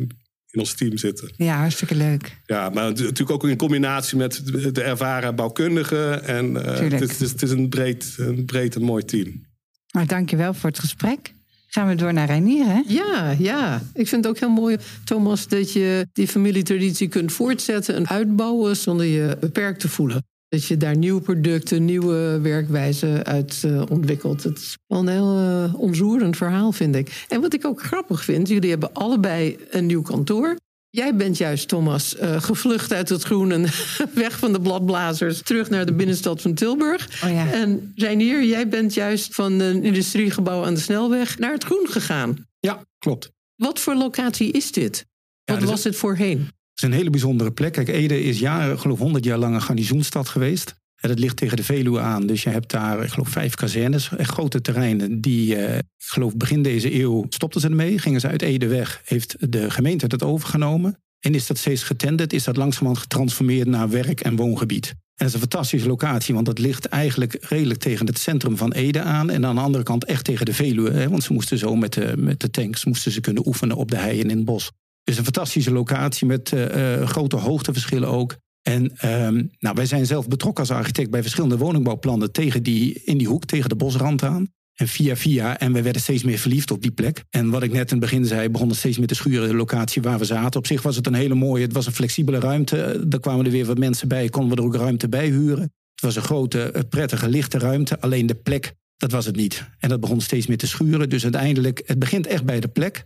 S3: in ons team zitten.
S1: Ja, hartstikke leuk.
S3: Ja, maar natuurlijk ook in combinatie met de ervaren bouwkundigen. En uh, het, is, het, is, een breed, een breed en mooi team.
S1: Maar dank je wel voor het gesprek. Gaan we door naar Reinier, hè?
S2: Ja, ja. Ik vind het ook heel mooi, Thomas, dat je die familietraditie kunt voortzetten en uitbouwen zonder je beperkt te voelen. Dat je daar nieuwe producten, nieuwe werkwijzen uit uh, ontwikkelt. Het is wel een heel uh, ontroerend verhaal, vind ik. En wat ik ook grappig vind, jullie hebben allebei een nieuw kantoor. Jij bent juist, Thomas, uh, gevlucht uit het groen en weg van de bladblazers terug naar de binnenstad van Tilburg.
S1: Oh ja.
S2: En Reinier, jij bent juist van een industriegebouw aan de snelweg naar het groen gegaan.
S4: Ja, klopt.
S2: Wat voor locatie is dit? Wat ja, was het voorheen?
S4: Het is een hele bijzondere plek. Kijk, Ede is jaren, geloof 100 jaar lang een garnizoenstad geweest. En dat ligt tegen de Veluwe aan. Dus je hebt daar, ik geloof, vijf kazernes, grote terreinen. Die, uh, ik geloof, begin deze eeuw stopten ze ermee. Gingen ze uit Ede weg. Heeft de gemeente het overgenomen. En is dat steeds getenderd, is dat langzamerhand getransformeerd naar werk- en woongebied. En dat is een fantastische locatie, want dat ligt eigenlijk redelijk tegen het centrum van Ede aan. En aan de andere kant echt tegen de Veluwe. Hè, want ze moesten zo met de, met de tanks moesten ze kunnen oefenen op de hei en in het bos. Dus een fantastische locatie met uh, grote hoogteverschillen ook. En um, nou, wij zijn zelf betrokken als architect bij verschillende woningbouwplannen tegen die, in die hoek, tegen de bosrand aan. En via via, en we werden steeds meer verliefd op die plek. En wat ik net in het begin zei, begon het steeds meer te schuren, de locatie waar we zaten. Op zich was het een hele mooie, het was een flexibele ruimte. Daar kwamen er weer wat mensen bij, konden we er ook ruimte bij huren. Het was een grote, prettige, lichte ruimte. Alleen de plek, dat was het niet. En dat begon steeds meer te schuren. Dus uiteindelijk, het begint echt bij de plek.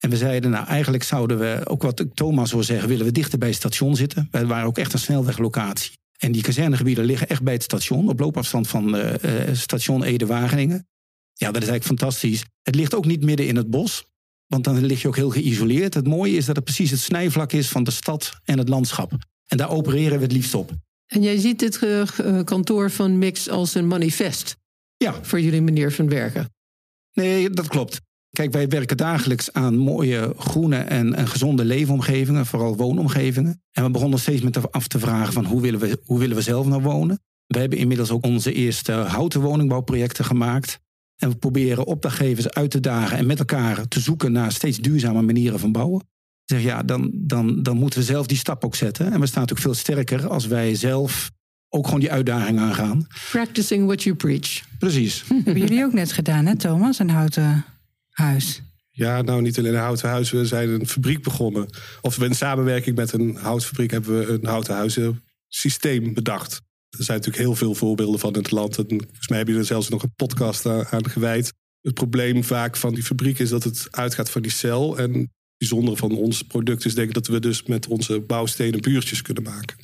S4: En we zeiden, nou eigenlijk zouden we, ook wat Thomas wil zeggen, willen we dichter bij het station zitten. Wij waren ook echt een snelweglocatie. En die kazernegebieden liggen echt bij het station, op loopafstand van uh, station Ede-Wageningen. Ja, dat is eigenlijk fantastisch. Het ligt ook niet midden in het bos, want dan lig je ook heel geïsoleerd. Het mooie is dat het precies het snijvlak is van de stad en het landschap. En daar opereren we het liefst op.
S2: En jij ziet dit uh, kantoor van Mix als een manifest.
S4: Ja.
S2: Voor jullie manier van werken.
S4: Nee, dat klopt. Kijk, wij werken dagelijks aan mooie groene en, en, gezonde leefomgevingen, vooral woonomgevingen. En we begonnen steeds met af te vragen van hoe willen we, hoe willen we zelf nou wonen. We hebben inmiddels ook onze eerste houten woningbouwprojecten gemaakt. En we proberen opdrachtgevers uit te dagen en met elkaar te zoeken naar steeds duurzame manieren van bouwen. Ik zeg ja, dan, dan, dan moeten we zelf die stap ook zetten. En we staan natuurlijk veel sterker als wij zelf ook gewoon die uitdaging aangaan.
S2: Practicing what you preach.
S4: Precies.
S1: Hebben jullie ook net gedaan, hè, Thomas? Een houten huis.
S3: Ja, nou niet alleen een houten huis. We zijn een fabriek begonnen. Of we in samenwerking met een houtfabriek hebben we een houten huizen systeem bedacht. Er zijn natuurlijk heel veel voorbeelden van in het land. En volgens mij hebben jullie er zelfs nog een podcast aan gewijd. Het probleem vaak van die fabriek is dat het uitgaat van die cel. En het bijzondere van ons product is denk ik dat we dus met onze bouwstenen buurtjes kunnen maken.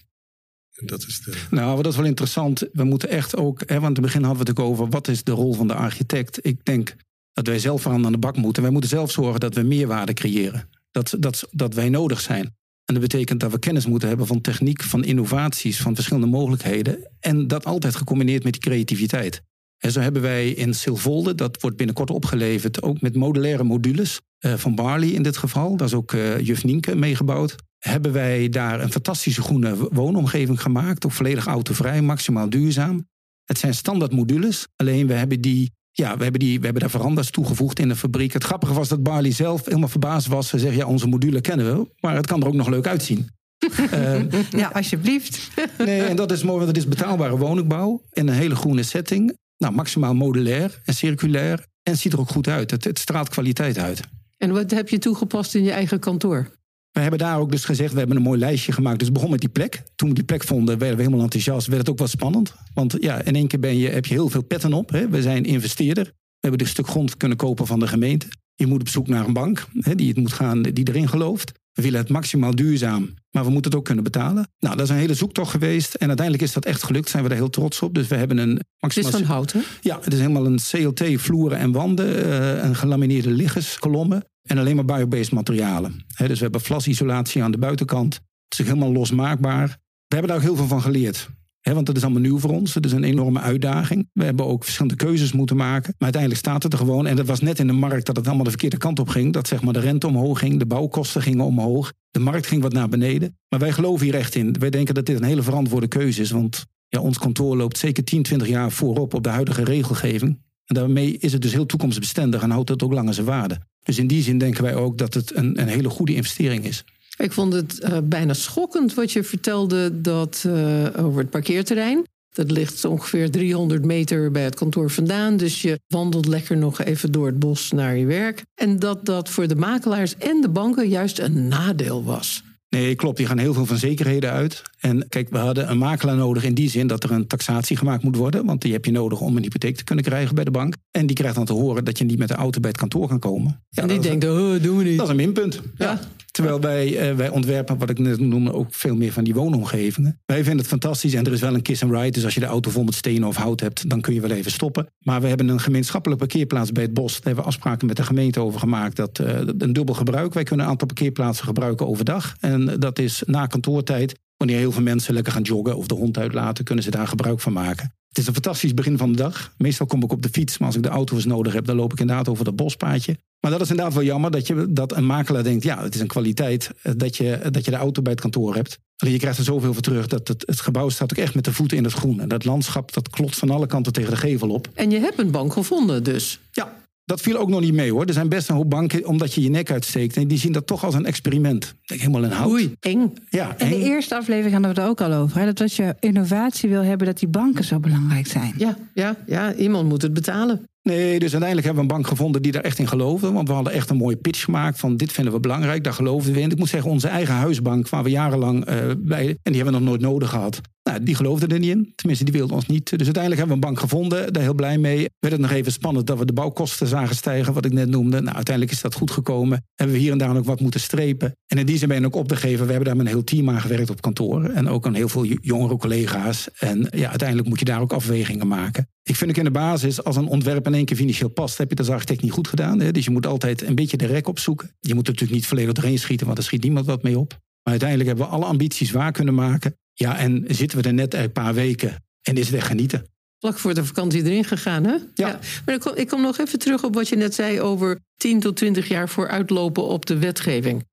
S3: En dat is de...
S4: Nou, dat is wel interessant. We moeten echt ook, hè, want in het begin hadden we het ook over wat is de rol van de architect. Ik denk dat wij zelf aan de bak moeten. Wij moeten zelf zorgen dat we meerwaarde creëren. Dat, dat, dat wij nodig zijn. En dat betekent dat we kennis moeten hebben van techniek, van innovaties, van verschillende mogelijkheden. En dat altijd gecombineerd met die creativiteit. En zo hebben wij in Silvolde, dat wordt binnenkort opgeleverd, ook met modulaire modules uh, van Barley in dit geval. Daar is ook uh, juf Nienke meegebouwd. Hebben wij daar een fantastische groene woonomgeving gemaakt. Ook volledig autovrij, maximaal duurzaam. Het zijn standaard modules, alleen we hebben die ja, we hebben, die, we hebben daar veranda's toegevoegd in de fabriek. Het grappige was dat Barley zelf helemaal verbaasd was. Ze zeggen, ja, onze module kennen we, maar het kan er ook nog leuk uitzien.
S1: um, ja, alsjeblieft.
S4: nee, en dat is mooi, want het is betaalbare woningbouw in een hele groene setting. Nou, maximaal modulair en circulair. En ziet er ook goed uit. Het, het straalt kwaliteit uit.
S2: En wat heb je toegepast in je eigen kantoor?
S4: We hebben daar ook dus gezegd, we hebben een mooi lijstje gemaakt. Dus begon met die plek. Toen we die plek vonden, werden we helemaal enthousiast. Werd het ook wat spannend. Want ja, in één keer ben je, heb je heel veel petten op. Hè. We zijn investeerder. We hebben dus een stuk grond kunnen kopen van de gemeente. Je moet op zoek naar een bank hè, die het moet gaan, die erin gelooft. We willen het maximaal duurzaam, maar we moeten het ook kunnen betalen. Nou, dat is een hele zoektocht geweest. En uiteindelijk is dat echt gelukt. Zijn we er heel trots op. Dus we hebben een
S2: maximaal... Het is van hout, hè?
S4: Ja, het is helemaal een CLT, vloeren en wanden. Uh, een gelamineerde liggerskolommen. En alleen maar biobased materialen. dus we hebben vlasisolatie aan de buitenkant. Het is helemaal losmaakbaar. We hebben daar ook heel veel van geleerd. want dat is allemaal nieuw voor ons. Het is een enorme uitdaging. We hebben ook verschillende keuzes moeten maken. Maar uiteindelijk staat het er gewoon. En dat was net in de markt dat het allemaal de verkeerde kant op ging. Dat zeg maar de rente omhoog ging, de bouwkosten gingen omhoog. De markt ging wat naar beneden. Maar wij geloven hier echt in. Wij denken dat dit een hele verantwoorde keuze is. Want ja, ons kantoor loopt zeker 10, 20 jaar voorop op de huidige regelgeving. En daarmee is het dus heel toekomstbestendig en houdt het ook langer zijn waarde. Dus in die zin denken wij ook dat het een, een hele goede investering is.
S2: Ik vond het uh, bijna schokkend wat je vertelde dat, uh, over het parkeerterrein. Dat ligt ongeveer 300 meter bij het kantoor vandaan. Dus je wandelt lekker nog even door het bos naar je werk. En dat dat voor de makelaars en de banken juist een nadeel was.
S4: Nee, klopt. Die gaan heel veel van zekerheden uit. En kijk, we hadden een makelaar nodig in die zin dat er een taxatie gemaakt moet worden. Want die heb je nodig om een hypotheek te kunnen krijgen bij de bank. En die krijgt dan te horen dat je niet met de auto bij het kantoor kan komen.
S2: Ja, en die denkt, oh, doen we niet.
S4: Dat is een minpunt. ja. Terwijl wij, uh, wij ontwerpen, wat ik net noemde, ook veel meer van die woonomgevingen. Wij vinden het fantastisch en er is wel een kiss and ride. Dus als je de auto vol met stenen of hout hebt, dan kun je wel even stoppen. Maar we hebben een gemeenschappelijke parkeerplaats bij het bos. Daar hebben we afspraken met de gemeente over gemaakt. Dat uh, een dubbel gebruik. Wij kunnen een aantal parkeerplaatsen gebruiken overdag. En dat is na kantoortijd. Wanneer heel veel mensen lekker gaan joggen of de hond uitlaten, kunnen ze daar gebruik van maken. Het is een fantastisch begin van de dag. Meestal kom ik op de fiets, maar als ik de auto eens nodig heb, dan loop ik inderdaad over dat bospaadje. Maar dat is inderdaad wel jammer dat, je, dat een makelaar denkt, ja, het is een kwaliteit eh, dat je, dat je de auto bij het kantoor hebt. Alleen je krijgt er zoveel voor terug dat het, het gebouw staat ook echt met de voeten in het groen. En dat landschap dat klotst van alle kanten tegen de gevel op.
S2: En je hebt een bank gevonden dus?
S4: Ja, dat viel ook nog niet mee hoor. Er zijn best een hoop banken, omdat je je nek uitsteekt. En die zien dat toch als een experiment. Helemaal in hout.
S2: Oei, eng.
S1: Ja, En de eerste aflevering hadden we het ook al over. Hè? Dat als je innovatie wil hebben, dat die banken zo belangrijk zijn.
S2: Ja, ja, ja, iemand moet het betalen.
S4: Nee, dus uiteindelijk hebben we een bank gevonden die daar echt in geloofde. Want we hadden echt een mooie pitch gemaakt van dit vinden we belangrijk, daar geloofden we in. Ik moet zeggen, onze eigen huisbank, waar we jarenlang uh, bij... en die hebben we nog nooit nodig gehad. Nou, die geloofden er niet in. Tenminste, die wilden ons niet. Dus uiteindelijk hebben we een bank gevonden. Daar heel blij mee. Werd het nog even spannend dat we de bouwkosten zagen stijgen, wat ik net noemde. Nou, uiteindelijk is dat goed gekomen. Hebben we hier en daar ook wat moeten strepen. En in die zin ben ik ook op te geven. We hebben daar met een heel team aan gewerkt op kantoor. En ook aan heel veel jongere collega's. En ja, uiteindelijk moet je daar ook afwegingen maken. Ik vind ook in de basis, als een ontwerp in één keer financieel past, heb je dat als architect niet goed gedaan. Hè? Dus je moet altijd een beetje de rek opzoeken. Je moet natuurlijk niet volledig doorheen schieten, want er schiet niemand wat mee op. Maar uiteindelijk hebben we alle ambities waar kunnen maken. Ja, en zitten we er net een paar weken en is het echt genieten.
S2: Vlak voor de vakantie erin gegaan, hè? Ja. Maar ik kom, ik kom nog even terug op wat je net zei over 10 tot 20 jaar vooruitlopen op de wetgeving.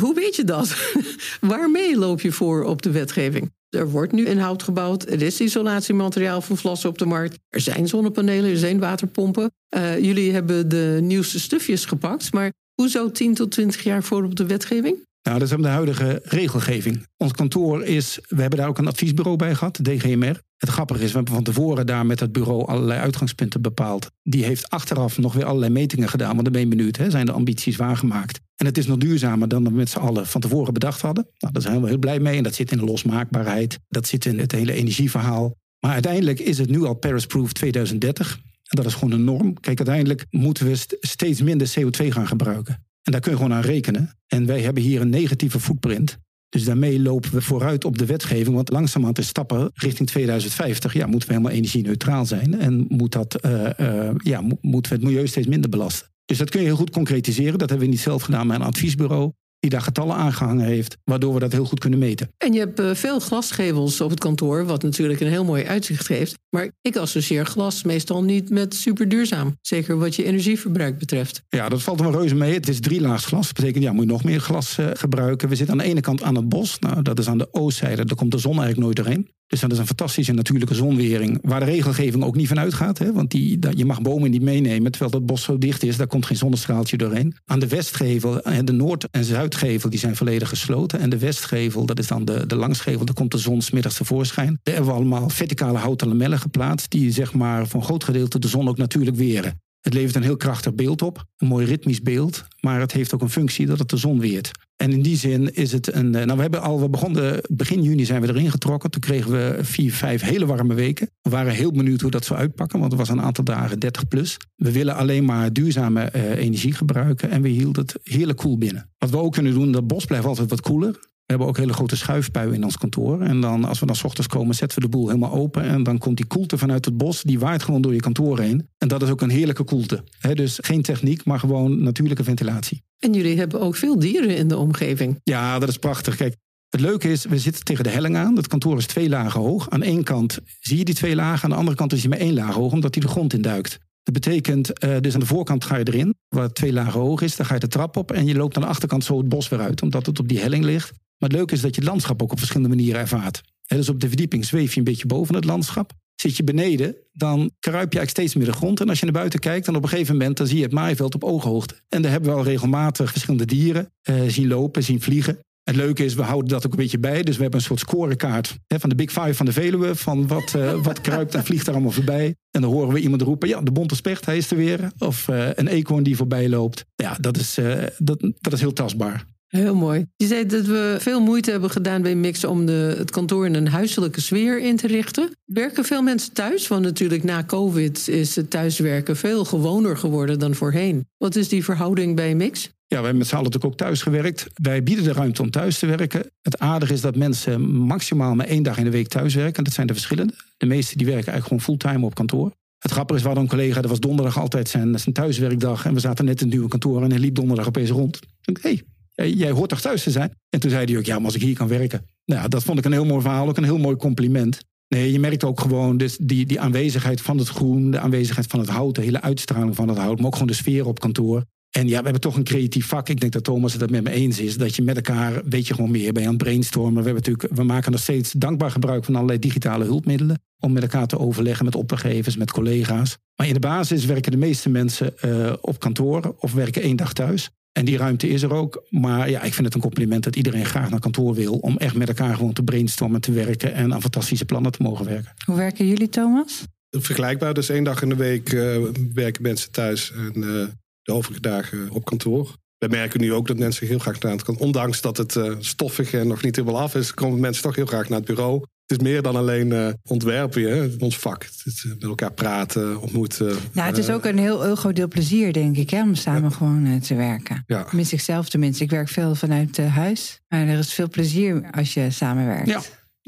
S2: Hoe weet je dat? Waarmee loop je voor op de wetgeving? Er wordt nu in hout gebouwd. Er is isolatiemateriaal van vlassen op de markt. Er zijn zonnepanelen, er zijn waterpompen. Uh, jullie hebben de nieuwste stufjes gepakt. Maar hoezo 10 tot 20 jaar voor op de wetgeving?
S4: Nou, dat is de huidige regelgeving. Ons kantoor is, we hebben daar ook een adviesbureau bij gehad, DGMR. Het grappige is, we hebben van tevoren daar met het bureau allerlei uitgangspunten bepaald. Die heeft achteraf nog weer allerlei metingen gedaan, want dan ben je benieuwd, hè, zijn de ambities waargemaakt? En het is nog duurzamer dan we met z'n allen van tevoren bedacht hadden. Nou, daar zijn we heel blij mee en dat zit in de losmaakbaarheid, dat zit in het hele energieverhaal. Maar uiteindelijk is het nu al Paris-proof 2030. En dat is gewoon een norm. Kijk, uiteindelijk moeten we steeds minder CO2 gaan gebruiken. En daar kun je gewoon aan rekenen. En wij hebben hier een negatieve footprint. Dus daarmee lopen we vooruit op de wetgeving. Want langzamerhand te stappen richting 2050. Ja, moeten we helemaal energie-neutraal zijn. En moet dat, uh, uh, ja, moeten we het milieu steeds minder belasten. Dus dat kun je heel goed concretiseren. Dat hebben we niet zelf gedaan, maar een adviesbureau. Die daar getallen aangehangen heeft, waardoor we dat heel goed kunnen meten.
S2: En je hebt eh, veel glasgevels op het kantoor, wat natuurlijk een heel mooi uitzicht geeft. Maar ik associeer glas meestal niet met super duurzaam. Zeker wat je energieverbruik betreft.
S4: Ja, dat valt wel reuze mee. Het is drielaags glas. Dat betekent, ja, moet je nog meer glas uh, gebruiken. We zitten aan de ene kant aan het bos. Nou, dat is aan de oostzijde. Daar komt de zon eigenlijk nooit doorheen. Dus dat is een fantastische natuurlijke zonwering. Waar de regelgeving ook niet van uitgaat. Hè? Want die, je mag bomen niet meenemen. Terwijl het bos zo dicht is, daar komt geen zonnestraaltje doorheen. Aan de westgevel, eh, de noord- en zuidgevel, die zijn volledig gesloten. En de westgevel, dat is dan de, de langsgevel. Daar komt de zon smiddags tevoorschijn. Daar hebben we allemaal verticale houten lamellen geplaatst. Die zeg maar voor een groot gedeelte de zon ook natuurlijk weren. Het levert een heel krachtig beeld op, een mooi ritmisch beeld, maar het heeft ook een functie dat het de zon weert. En in die zin is het een. Eh, nou, we hebben al, we begonnen begin juni zijn we erin getrokken. Toen kregen we vier, vijf hele warme weken. We waren heel benieuwd hoe dat zou uitpakken, want het was een aantal dagen 30 plus. We willen alleen maar duurzame uh, energie gebruiken en we hielden het heerlijk koel binnen. Wat we ook kunnen doen, dat bos blijft altijd wat koeler. We hebben ook hele grote schuifpuien in ons kantoor. En dan, als we dan s ochtends komen, zetten we de boel helemaal open. En dan komt die koelte vanuit het bos, die waait gewoon door je kantoor heen. En dat is ook een heerlijke koelte. dus geen techniek, maar gewoon natuurlijke ventilatie.
S2: En jullie hebben ook veel dieren in de omgeving.
S4: Ja, dat is prachtig. Kijk, het leuke is, we zitten tegen de helling aan. Het kantoor is twee lagen hoog. Aan één kant zie je die twee lagen. Aan de andere kant is hij maar één laag hoog, omdat hij de grond induikt. Dat betekent, uh, dus aan de voorkant ga je erin, waar het twee lagen hoog is. Dan ga je de trap op en je loopt aan de achterkant zo het bos weer uit, omdat het op die helling ligt. Maar het leuke is dat je het landschap ook op verschillende manieren ervaart. He, dus op de verdieping zweef je een beetje boven het landschap. Zit je beneden, dan kruip je eigenlijk steeds meer de grond. En als je naar buiten kijkt, dan op een gegeven moment dan zie je het maaiveld op ooghoogte. En daar hebben we al regelmatig verschillende dieren uh, zien lopen, zien vliegen. Het leuke is, we houden dat ook een beetje bij. Dus we hebben een soort scorekaart hè, van de Big Five van de Veluwe. Van wat, uh, wat kruipt en vliegt er allemaal voorbij. En dan horen we iemand roepen, ja, de bonte specht, hij is er weer. Of uh, een eekhoorn die voorbij loopt. Ja, dat is, uh, dat, dat is heel tastbaar.
S2: Heel mooi. Je zei dat we veel moeite hebben gedaan bij Mix om de, het kantoor in een huiselijke sfeer in te richten. Werken veel mensen thuis? Want natuurlijk na COVID is het thuiswerken veel gewoner geworden dan voorheen. Wat is die verhouding bij Mix?
S4: Ja, we hebben met z'n allen natuurlijk ook thuis gewerkt. Wij bieden de ruimte om thuis te werken. Het aardige is dat mensen maximaal maar één dag in de week thuis werken. Dat zijn de verschillende. De meesten die werken eigenlijk gewoon fulltime op kantoor. Het grappige is, we hadden een collega, dat was donderdag altijd zijn, zijn thuiswerkdag. En we zaten net in het nieuwe kantoor en hij liep donderdag opeens rond. Ik dacht, hey, jij hoort toch thuis te zijn? En toen zei hij ook, ja, maar als ik hier kan werken. Nou, dat vond ik een heel mooi verhaal, ook een heel mooi compliment. Nee, je merkt ook gewoon dus die, die aanwezigheid van het groen, de aanwezigheid van het hout, de hele uitstraling van het hout, maar ook gewoon de sfeer op kantoor. En ja, we hebben toch een creatief vak. Ik denk dat Thomas het met me eens is. Dat je met elkaar, weet je gewoon meer, bij aan het brainstormen. We, hebben natuurlijk, we maken nog steeds dankbaar gebruik van allerlei digitale hulpmiddelen. Om met elkaar te overleggen met opdrachtgevers, met collega's. Maar in de basis werken de meeste mensen uh, op kantoor of werken één dag thuis. En die ruimte is er ook. Maar ja, ik vind het een compliment dat iedereen graag naar kantoor wil. Om echt met elkaar gewoon te brainstormen, te werken. En aan fantastische plannen te mogen werken.
S1: Hoe werken jullie, Thomas?
S3: Vergelijkbaar. Dus één dag in de week uh, werken mensen thuis. En uh, de overige dagen op kantoor. We merken nu ook dat mensen heel graag naar het kantoor. Ondanks dat het uh, stoffig en nog niet helemaal af is, komen mensen toch heel graag naar het bureau. Het is meer dan alleen uh, ontwerpen, hè? ons vak. Het is met elkaar praten, ontmoeten.
S1: Nou, het is ook een heel, heel groot deel plezier, denk ik, hè, om samen ja. gewoon te werken.
S3: Ja.
S1: Mis ik zelf tenminste. Ik werk veel vanuit huis. Maar er is veel plezier als je samenwerkt.
S4: Ja.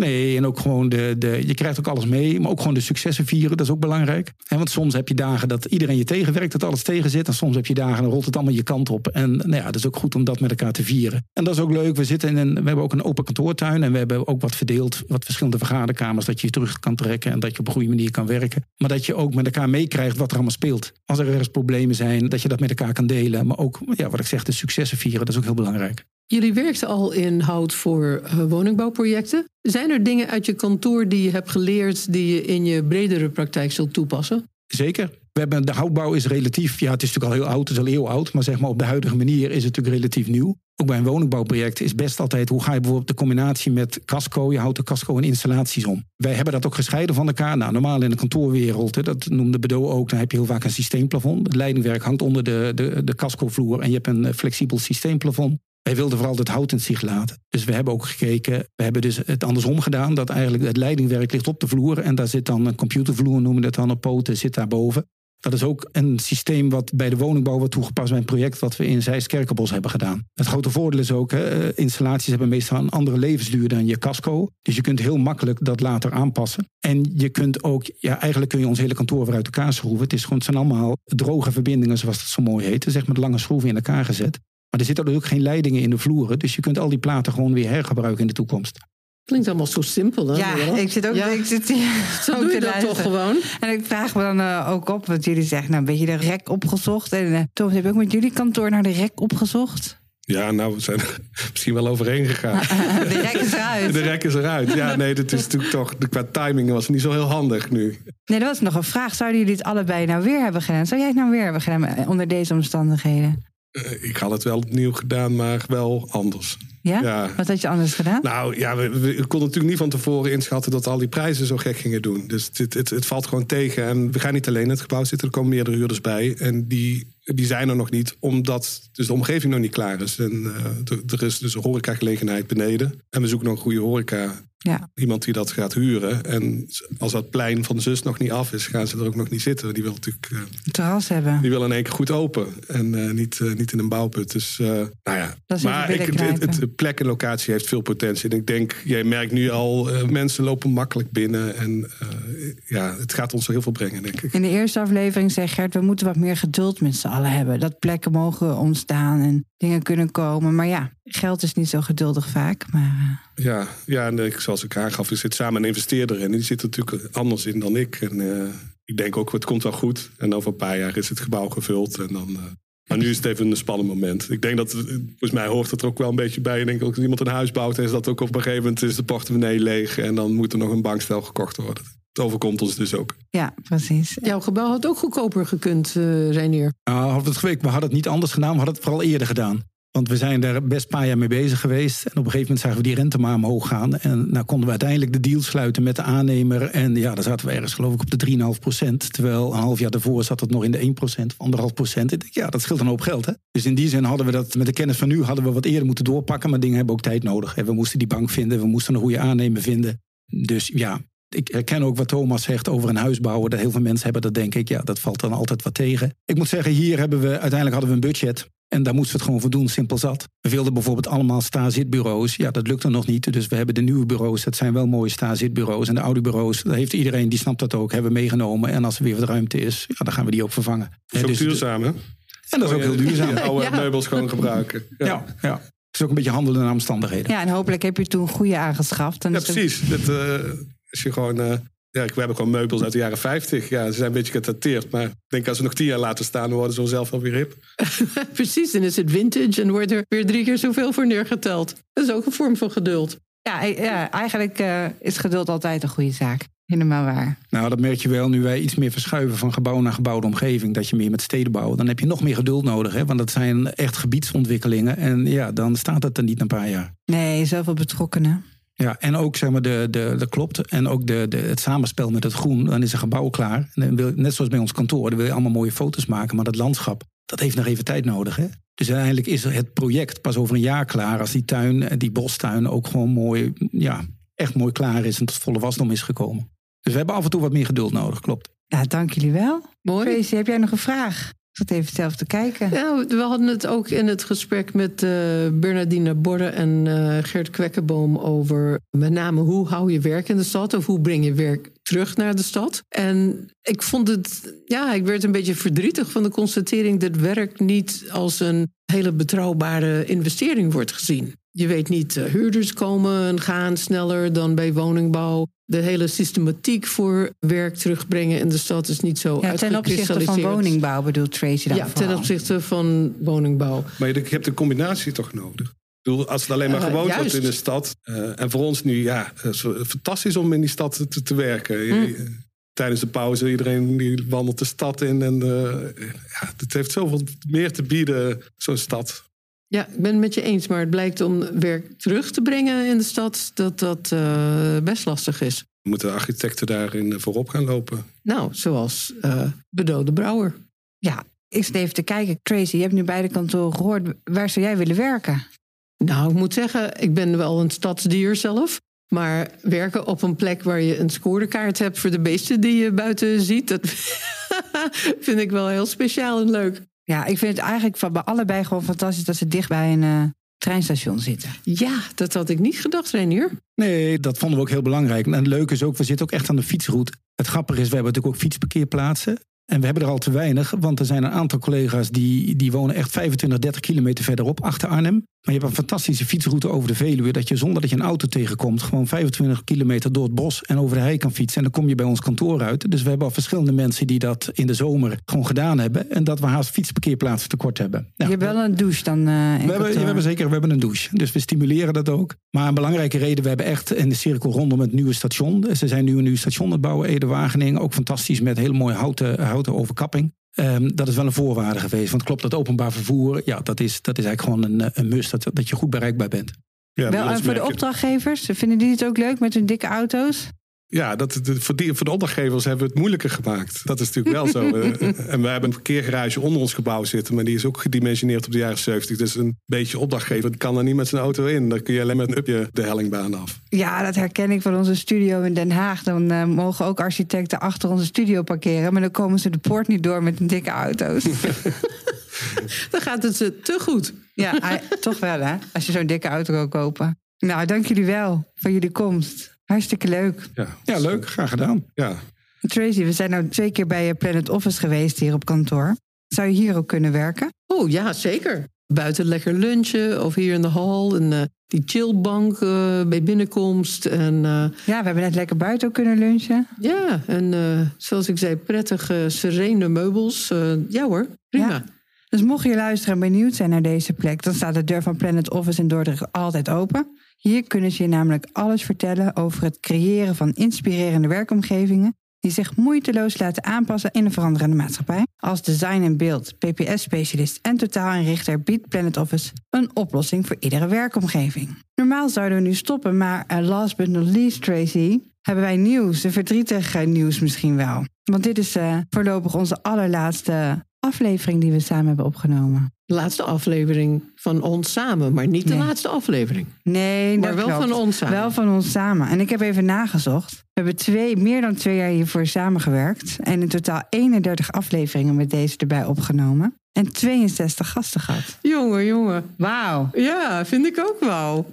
S4: Nee, en ook gewoon de, de. Je krijgt ook alles mee, maar ook gewoon de successen vieren, dat is ook belangrijk. En want soms heb je dagen dat iedereen je tegenwerkt, dat alles tegen zit. En soms heb je dagen, dan rolt het allemaal je kant op. En nou ja, het is ook goed om dat met elkaar te vieren. En dat is ook leuk. We zitten in een. We hebben ook een open kantoortuin. En we hebben ook wat verdeeld, wat verschillende vergaderkamers, dat je je terug kan trekken en dat je op een goede manier kan werken. Maar dat je ook met elkaar meekrijgt wat er allemaal speelt. Als er ergens problemen zijn, dat je dat met elkaar kan delen. Maar ook, ja, wat ik zeg, de successen vieren, dat is ook heel belangrijk.
S2: Jullie werkten al in hout voor uh, woningbouwprojecten. Zijn er dingen uit je kantoor die je hebt geleerd die je in je bredere praktijk zult toepassen?
S4: Zeker. We hebben, de houtbouw is relatief, ja, het is natuurlijk al heel oud, het is al heel oud, maar zeg maar op de huidige manier is het natuurlijk relatief nieuw. Ook bij een woningbouwproject is best altijd hoe ga je bijvoorbeeld de combinatie met casco, je houdt de casco en installaties om. Wij hebben dat ook gescheiden van elkaar. Nou, normaal in de kantoorwereld, hè, dat noemde Bedo ook, dan heb je heel vaak een systeemplafond. Het leidingwerk hangt onder de, de, de cascovloer en je hebt een flexibel systeemplafond. Wij wilden vooral het hout in zich laten. Dus we hebben ook gekeken, we hebben dus het andersom gedaan. Dat eigenlijk het leidingwerk ligt op de vloer. En daar zit dan een computervloer, noemen we dat dan op poten, zit daarboven. Dat is ook een systeem wat bij de woningbouw wordt toegepast bij een project wat we in Zeist-Kerkenbos hebben gedaan. Het grote voordeel is ook, hè, installaties hebben meestal een andere levensduur dan je casco. Dus je kunt heel makkelijk dat later aanpassen. En je kunt ook, ja, eigenlijk kun je ons hele kantoor weer uit elkaar schroeven. Het, is gewoon, het zijn allemaal droge verbindingen, zoals dat zo mooi heet. Zeg met lange schroeven in elkaar gezet. Maar er zitten ook geen leidingen in de vloeren. Dus je kunt al die platen gewoon weer hergebruiken in de toekomst.
S2: Klinkt allemaal zo simpel. Hè,
S1: Ja, ik zit ook
S2: Ja.
S1: ik zit hier
S2: Zo
S1: ook
S2: doe je dat toch gewoon?
S1: En ik vraag me dan eh, ook op, wat jullie zeggen, nou een beetje de rek opgezocht. En Thomas, heb je ook met jullie kantoor naar de rek opgezocht?
S3: Ja, nou, we zijn er misschien wel overheen gegaan.
S1: de rek is eruit.
S3: De rek is eruit. Ja, nee, dat is natuurlijk toch. Qua timing was het niet zo heel handig nu.
S1: Nee, dat was nog een vraag. Zouden jullie het allebei nou weer hebben gedaan? Zou jij het nou weer hebben gedaan eh, onder deze omstandigheden?
S3: Eh, Ik had het wel opnieuw gedaan, maar wel anders.
S1: Ja?
S3: Ja.
S1: Wat had je anders gedaan?
S3: Nou ja, we, we konden natuurlijk niet van tevoren inschatten dat al die prijzen zo gek gingen doen. Dus het, het, het valt gewoon tegen. En we gaan niet alleen in het gebouw zitten, er komen meerdere huurders bij. En die, die zijn er nog niet, omdat dus de omgeving nog niet klaar is. En eh, er, is dus een horecagelegenheid beneden. En we zoeken nog een goede horeca.
S1: Ja.
S3: Iemand die dat gaat huren. En als dat plein van de zus nog niet af is, gaan ze er ook nog niet zitten. Die wil natuurlijk eh,
S1: terras hebben.
S3: die wil in één keer goed open. En eh, niet, niet in een bouwput. Dus nou ja. Maar ik, het, het, plek en locatie heeft veel potentie. En ik denk, jij merkt nu al, mensen lopen makkelijk binnen. En ja, het gaat ons heel veel brengen, denk ik.
S1: In de eerste aflevering zei Gert, we moeten wat meer geduld met z'n allen hebben. Dat plekken mogen ontstaan en dingen kunnen komen. Maar ja, geld is niet zo geduldig vaak. Maar eh,
S3: Ja, ja en ik, zoals ik aangaf, er zit samen een investeerder in. Die zit er natuurlijk anders in dan ik. En eh, ik denk ook, het komt wel goed. En over een paar jaar is het gebouw gevuld. En dan... eh, maar nu is het even een spannend moment. Ik denk dat, eh, volgens mij hoort het er ook wel een beetje bij. Ik denk ook als iemand een huis bouwt, is dat ook op een gegeven moment is de portemonnee leeg. En dan moet er nog een bankstel gekocht worden. Het overkomt ons dus ook.
S1: ja, precies.
S2: Jouw gebouw had ook goedkoper gekund, eh Reinier.
S4: Nou, hadden we, het geweest, we hadden het niet anders gedaan, we hadden het vooral eerder gedaan. Want we zijn daar best een paar jaar mee bezig geweest. En op een gegeven moment zagen we die rente maar omhoog gaan. En nou konden we uiteindelijk de deal sluiten met de aannemer. En ja, daar zaten we ergens geloof ik op de 3,5 procent. Terwijl een half jaar daarvoor zat het nog in de 1 procent of 1,5 procent. Ik denk, Ja, dat scheelt een hoop geld. Hè? Dus in die zin hadden we dat met de kennis van nu... hadden we wat eerder moeten doorpakken. Maar dingen hebben ook tijd nodig. En we moesten die bank vinden. We moesten een goede aannemer vinden. Dus ja, ik herken ook wat Thomas zegt over een huis bouwen. Dat heel veel mensen hebben dat denk ik. Ja, dat valt dan altijd wat tegen. Ik moet zeggen, hier hebben we uiteindelijk hadden we een budget. En daar moesten we het gewoon voor doen, simpel zat. We wilden bijvoorbeeld allemaal sta-zitbureaus. Ja, dat lukte nog niet. Dus we hebben de nieuwe bureaus. Dat zijn wel mooie sta-zitbureaus. En de oude bureaus, dat heeft iedereen, die snapt dat ook, hebben we meegenomen. En als er weer wat ruimte is, ja, dan gaan we die ook vervangen.
S3: Dat is ook
S4: dus-
S3: duurzaam, hè?
S4: En dat is ook heel duurzaam.
S3: Die oude
S2: Ja.
S3: meubels gewoon gebruiken. Ja,
S4: Ja, ja. Het is ook een beetje handelen naar omstandigheden.
S1: Ja, en hopelijk heb je toen goede aangeschaft.
S3: Ja,
S1: het-
S3: precies. Als je gewoon, eh, ja, we hebben gewoon meubels uit de jaren 50. Ja, ze zijn een beetje gedateerd. Maar ik denk als ze nog tien jaar laten staan, dan worden ze zelf wel weer hip.
S2: Precies, en is het vintage en wordt er weer drie keer zoveel voor neergeteld. Dat is ook een vorm van geduld.
S1: ja, eh, ja, eigenlijk eh, is geduld altijd een goede zaak. Helemaal waar.
S4: Nou, dat merk je wel nu wij iets meer verschuiven van gebouw naar gebouwde omgeving. Dat je meer met steden bouwt. Dan heb je nog meer geduld nodig. Hè? Want dat zijn echt gebiedsontwikkelingen. En ja, dan staat het er niet na een paar jaar.
S1: Nee, zoveel betrokkenen.
S4: Ja, en ook zeg maar, de, de, dat klopt. En ook de, de, het samenspel met het groen. Dan is een gebouw klaar. En dan wil, net zoals bij ons kantoor, dan wil je allemaal mooie foto's maken. Maar dat landschap, dat heeft nog even tijd nodig. Hè? Dus uiteindelijk is het project pas over een jaar klaar. Als die tuin, die bostuin ook gewoon mooi, ja, echt mooi klaar is. En tot volle wasdom is gekomen. Dus we hebben af en toe wat meer geduld nodig, klopt.
S1: Ja, dank jullie wel.
S2: Mooi.
S1: Tracy, heb jij nog een vraag? Zat even zelf te kijken.
S2: Ja, we hadden het ook in het gesprek met eh, Bernardine Borre en eh, Gert Kwekkenboom over met name hoe hou je werk in de stad of hoe breng je werk terug naar de stad. En ik vond het, ja, ik werd een beetje verdrietig van de constatering dat werk niet als een hele betrouwbare investering wordt gezien. Je weet niet, eh, huurders komen en gaan sneller dan bij woningbouw. De hele systematiek voor werk terugbrengen in de stad is niet zo
S1: Ja, ten opzichte van woningbouw bedoelt Tracy dan
S2: Ja, ten opzichte van woningbouw.
S3: Maar je, hebt een combinatie toch nodig? Ik bedoel, als het alleen maar
S2: Eh,
S3: gewoond wordt
S2: juist.
S3: in de stad. eh, en voor ons nu, ja, het is fantastisch om in die stad te, te werken.
S2: Mm.
S3: Tijdens de pauze, iedereen die wandelt de stad in. En eh, ja, het heeft zoveel meer te bieden, zo'n stad.
S2: Ja, ik ben het met je eens, maar het blijkt om werk terug te brengen in de stad dat dat eh, best lastig is.
S3: Moeten de architecten daarin voorop gaan lopen?
S2: Nou, zoals eh Bedode Brouwer.
S1: Ja, ik zit even te kijken. Tracy, je hebt nu beide kantoren gehoord. Waar zou jij willen werken?
S2: Nou, ik moet zeggen, ik ben wel een stadsdier zelf. Maar werken op een plek waar je een scorekaart hebt voor de beesten die je buiten ziet, dat vind ik wel heel speciaal en leuk.
S1: Ja, ik vind het eigenlijk van bij allebei gewoon fantastisch dat ze dicht bij een eh, treinstation zitten.
S2: Ja, dat had ik niet gedacht, Renier.
S4: Nee, dat vonden we ook heel belangrijk. En het leuke is ook, we zitten ook echt aan de fietsroute. Het grappige is, we hebben natuurlijk ook fietsparkeerplaatsen. En we hebben er al te weinig, want er zijn een aantal collega's die, die wonen echt 25, 30 kilometer verderop achter Arnhem. Maar je hebt een fantastische fietsroute over de Veluwe, dat je zonder dat je een auto tegenkomt, gewoon 25 kilometer door het bos en over de hei kan fietsen. En dan kom je bij ons kantoor uit. Dus we hebben al verschillende mensen die dat in de zomer gewoon gedaan hebben. En dat we haast fietsparkeerplaatsen tekort hebben.
S1: je hebt wel een douche dan? Uh,
S4: we, hebben, we hebben zeker we hebben een douche. Dus we stimuleren dat ook. Maar een belangrijke reden, we hebben echt in de cirkel rondom het nieuwe station. Ze zijn nu een nieuw station aan het bouwen, Ede-Wageningen. Ook fantastisch met hele mooie houten, houten overkapping. Ehm, dat is wel een voorwaarde geweest. Want klopt dat openbaar vervoer, ja, dat is, dat is eigenlijk gewoon een, een must. Dat, dat je goed bereikbaar bent.
S1: Ja, wel, en voor de opdrachtgevers, vinden die het ook leuk met hun dikke auto's?
S3: Ja, dat, voor, die, voor de opdrachtgevers hebben we het moeilijker gemaakt. Dat is natuurlijk wel zo. Eh. en we hebben een parkeergarage onder ons gebouw zitten, maar die is ook gedimensioneerd op de jaren 70. Dus een beetje opdrachtgever kan er niet met zijn auto in. Dan kun je alleen met een upje de hellingbaan af.
S1: Ja, dat herken ik van onze studio in Den Haag. Dan uh, mogen ook architecten achter onze studio parkeren, maar dan komen ze de poort niet door met een dikke auto's.
S2: dan gaat het ze te goed.
S1: Ja, toch wel hè, als je zo'n dikke auto wil kopen. Nou, dank jullie wel voor jullie komst. Hartstikke leuk.
S4: Ja, ja leuk. Graag gedaan.
S3: Ja.
S1: Tracy, we zijn nou twee keer bij je Planet Office geweest hier op kantoor. Zou je hier ook kunnen werken?
S2: Oh ja, zeker. Buiten lekker lunchen of hier in de hal. En, uh, die chillbank uh, bij binnenkomst. En, uh,
S1: ja, we hebben net lekker buiten ook kunnen lunchen.
S2: Ja, en zoals ik zei, prettige, serene meubels. ja hoor, prima. Ja.
S1: Dus mocht je luisteren en benieuwd zijn naar deze plek... dan staat de deur van Planet Office in Dordrecht altijd open. Hier kunnen ze je namelijk alles vertellen over het creëren van inspirerende werkomgevingen die zich moeiteloos laten aanpassen in een veranderende maatschappij. Als design en beeld, PPS-specialist en totaalinrichter biedt Planet Office een oplossing voor iedere werkomgeving. Normaal zouden we nu stoppen, maar uh, last but not least, Tracy, hebben wij nieuws, een verdrietig nieuws misschien wel. Want dit is uh, voorlopig onze allerlaatste aflevering die we samen hebben opgenomen.
S2: De laatste aflevering van ons samen, maar niet de laatste aflevering.
S1: Nee,
S2: maar wel van ons samen.
S1: Wel van ons samen. En ik heb even nagezocht. We hebben twee, meer dan twee jaar hiervoor samengewerkt. En in totaal 31 afleveringen met deze erbij opgenomen. En 62 gasten gehad.
S2: Jongen, jongen.
S1: Wauw.
S2: Ja, vind ik ook wauw.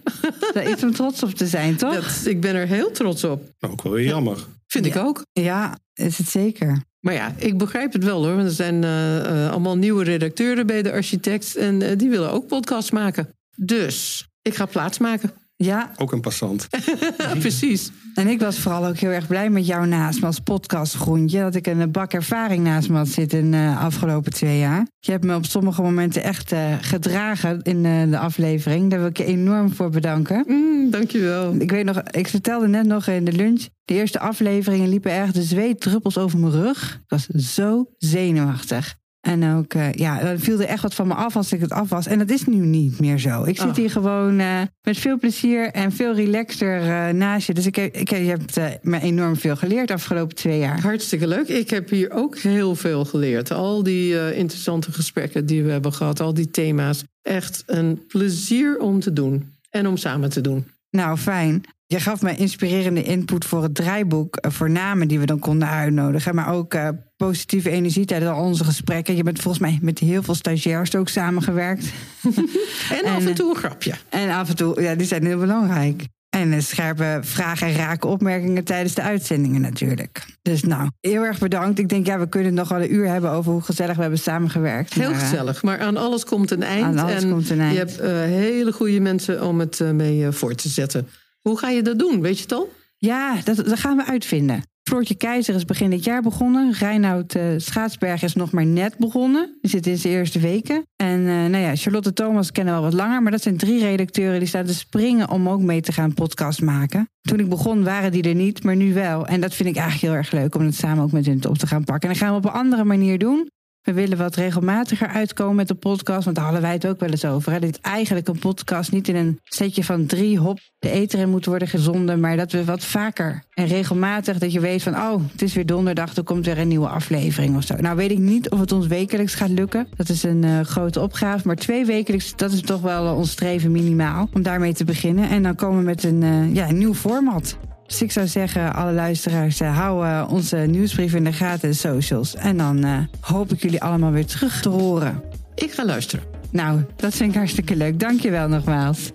S1: Dat is om trots op te zijn, toch?
S2: Dat, ik ben er heel trots op.
S3: Ook wel weer jammer.
S2: Vind ik ook.
S1: Ja, is het zeker.
S2: Maar ja, ik begrijp het wel hoor. Want er zijn uh, allemaal nieuwe redacteuren bij de architect. En uh, die willen ook podcasts maken. Dus ik ga plaats maken.
S1: Ja.
S3: Ook een passant.
S2: Precies.
S1: En ik was vooral ook heel erg blij met jou naast me als podcastgroentje. Dat ik een bak ervaring naast me had zitten de uh, afgelopen twee jaar. Je hebt me op sommige momenten echt uh, gedragen in uh, de aflevering. Daar wil ik je enorm voor bedanken.
S2: Mm, dankjewel.
S1: Ik weet nog, ik vertelde net nog in de lunch. De eerste afleveringen liepen erg de zweetdruppels over mijn rug. Ik was zo zenuwachtig. En ook, uh, ja, dan viel er echt wat van me af als ik het af was. En dat is nu niet meer zo. Ik zit oh. hier gewoon uh, met veel plezier en veel relaxter uh, naast je. Dus ik, heb, ik, je hebt me enorm veel geleerd de afgelopen twee jaar.
S2: Hartstikke leuk. Ik heb hier ook heel veel geleerd. Al die interessante gesprekken die we hebben gehad, al die thema's. Echt een plezier om te doen en om samen te doen.
S1: Nou, fijn. Je gaf me inspirerende input voor het draaiboek, voor namen die we dan konden uitnodigen. Maar ook uh, positieve energie tijdens al onze gesprekken. Je bent volgens mij met heel veel stagiairs ook samengewerkt.
S2: en, af en toe een grapje.
S1: En af en toe, ja, die zijn heel belangrijk. En scherpe vragen en raken opmerkingen tijdens de uitzendingen natuurlijk. Dus nou, heel erg bedankt. Ik denk, ja, we kunnen nog wel een uur hebben over hoe gezellig we hebben samengewerkt.
S2: Heel maar, gezellig, maar aan alles komt een eind.
S1: Aan alles
S2: en
S1: komt een eind.
S2: Je hebt uh, hele goede mensen om het mee voor te zetten. Hoe ga je dat doen? Weet je al?
S1: Ja, dat, dat gaan we uitvinden. Floortje Keizer is begin dit jaar begonnen. Reinoud uh, Schaatsberg is nog maar net begonnen. Die zit in zijn eerste weken. En uh, nou ja, Charlotte Thomas kennen we al wat langer. Maar dat zijn drie redacteuren die staan te springen om ook mee te gaan podcast maken. Toen ik begon waren die er niet, maar nu wel. En dat vind ik eigenlijk heel erg leuk om het samen ook met hun op te gaan pakken. En dat gaan we op een andere manier doen. We willen wat regelmatiger uitkomen met de podcast. Want daar hadden wij het ook wel eens over. Hè? Dat eigenlijk een podcast niet in een setje van drie hop de eter in moet worden gezonden. Maar dat we wat vaker en regelmatig dat je weet van... oh, het is weer donderdag, er komt weer een nieuwe aflevering of zo. Nou weet ik niet of het ons wekelijks gaat lukken. Dat is een uh, grote opgave. Maar twee wekelijks, dat is toch wel ons streven minimaal. Om daarmee te beginnen. En dan komen we met een, uh, ja, een nieuw format. Dus ik zou zeggen, alle luisteraars, eh, hou eh, onze nieuwsbrief in de gaten en socials. En dan eh, hoop ik jullie allemaal weer terug te horen.
S2: Ik ga luisteren.
S1: Nou, dat vind ik hartstikke leuk. Dankjewel nogmaals.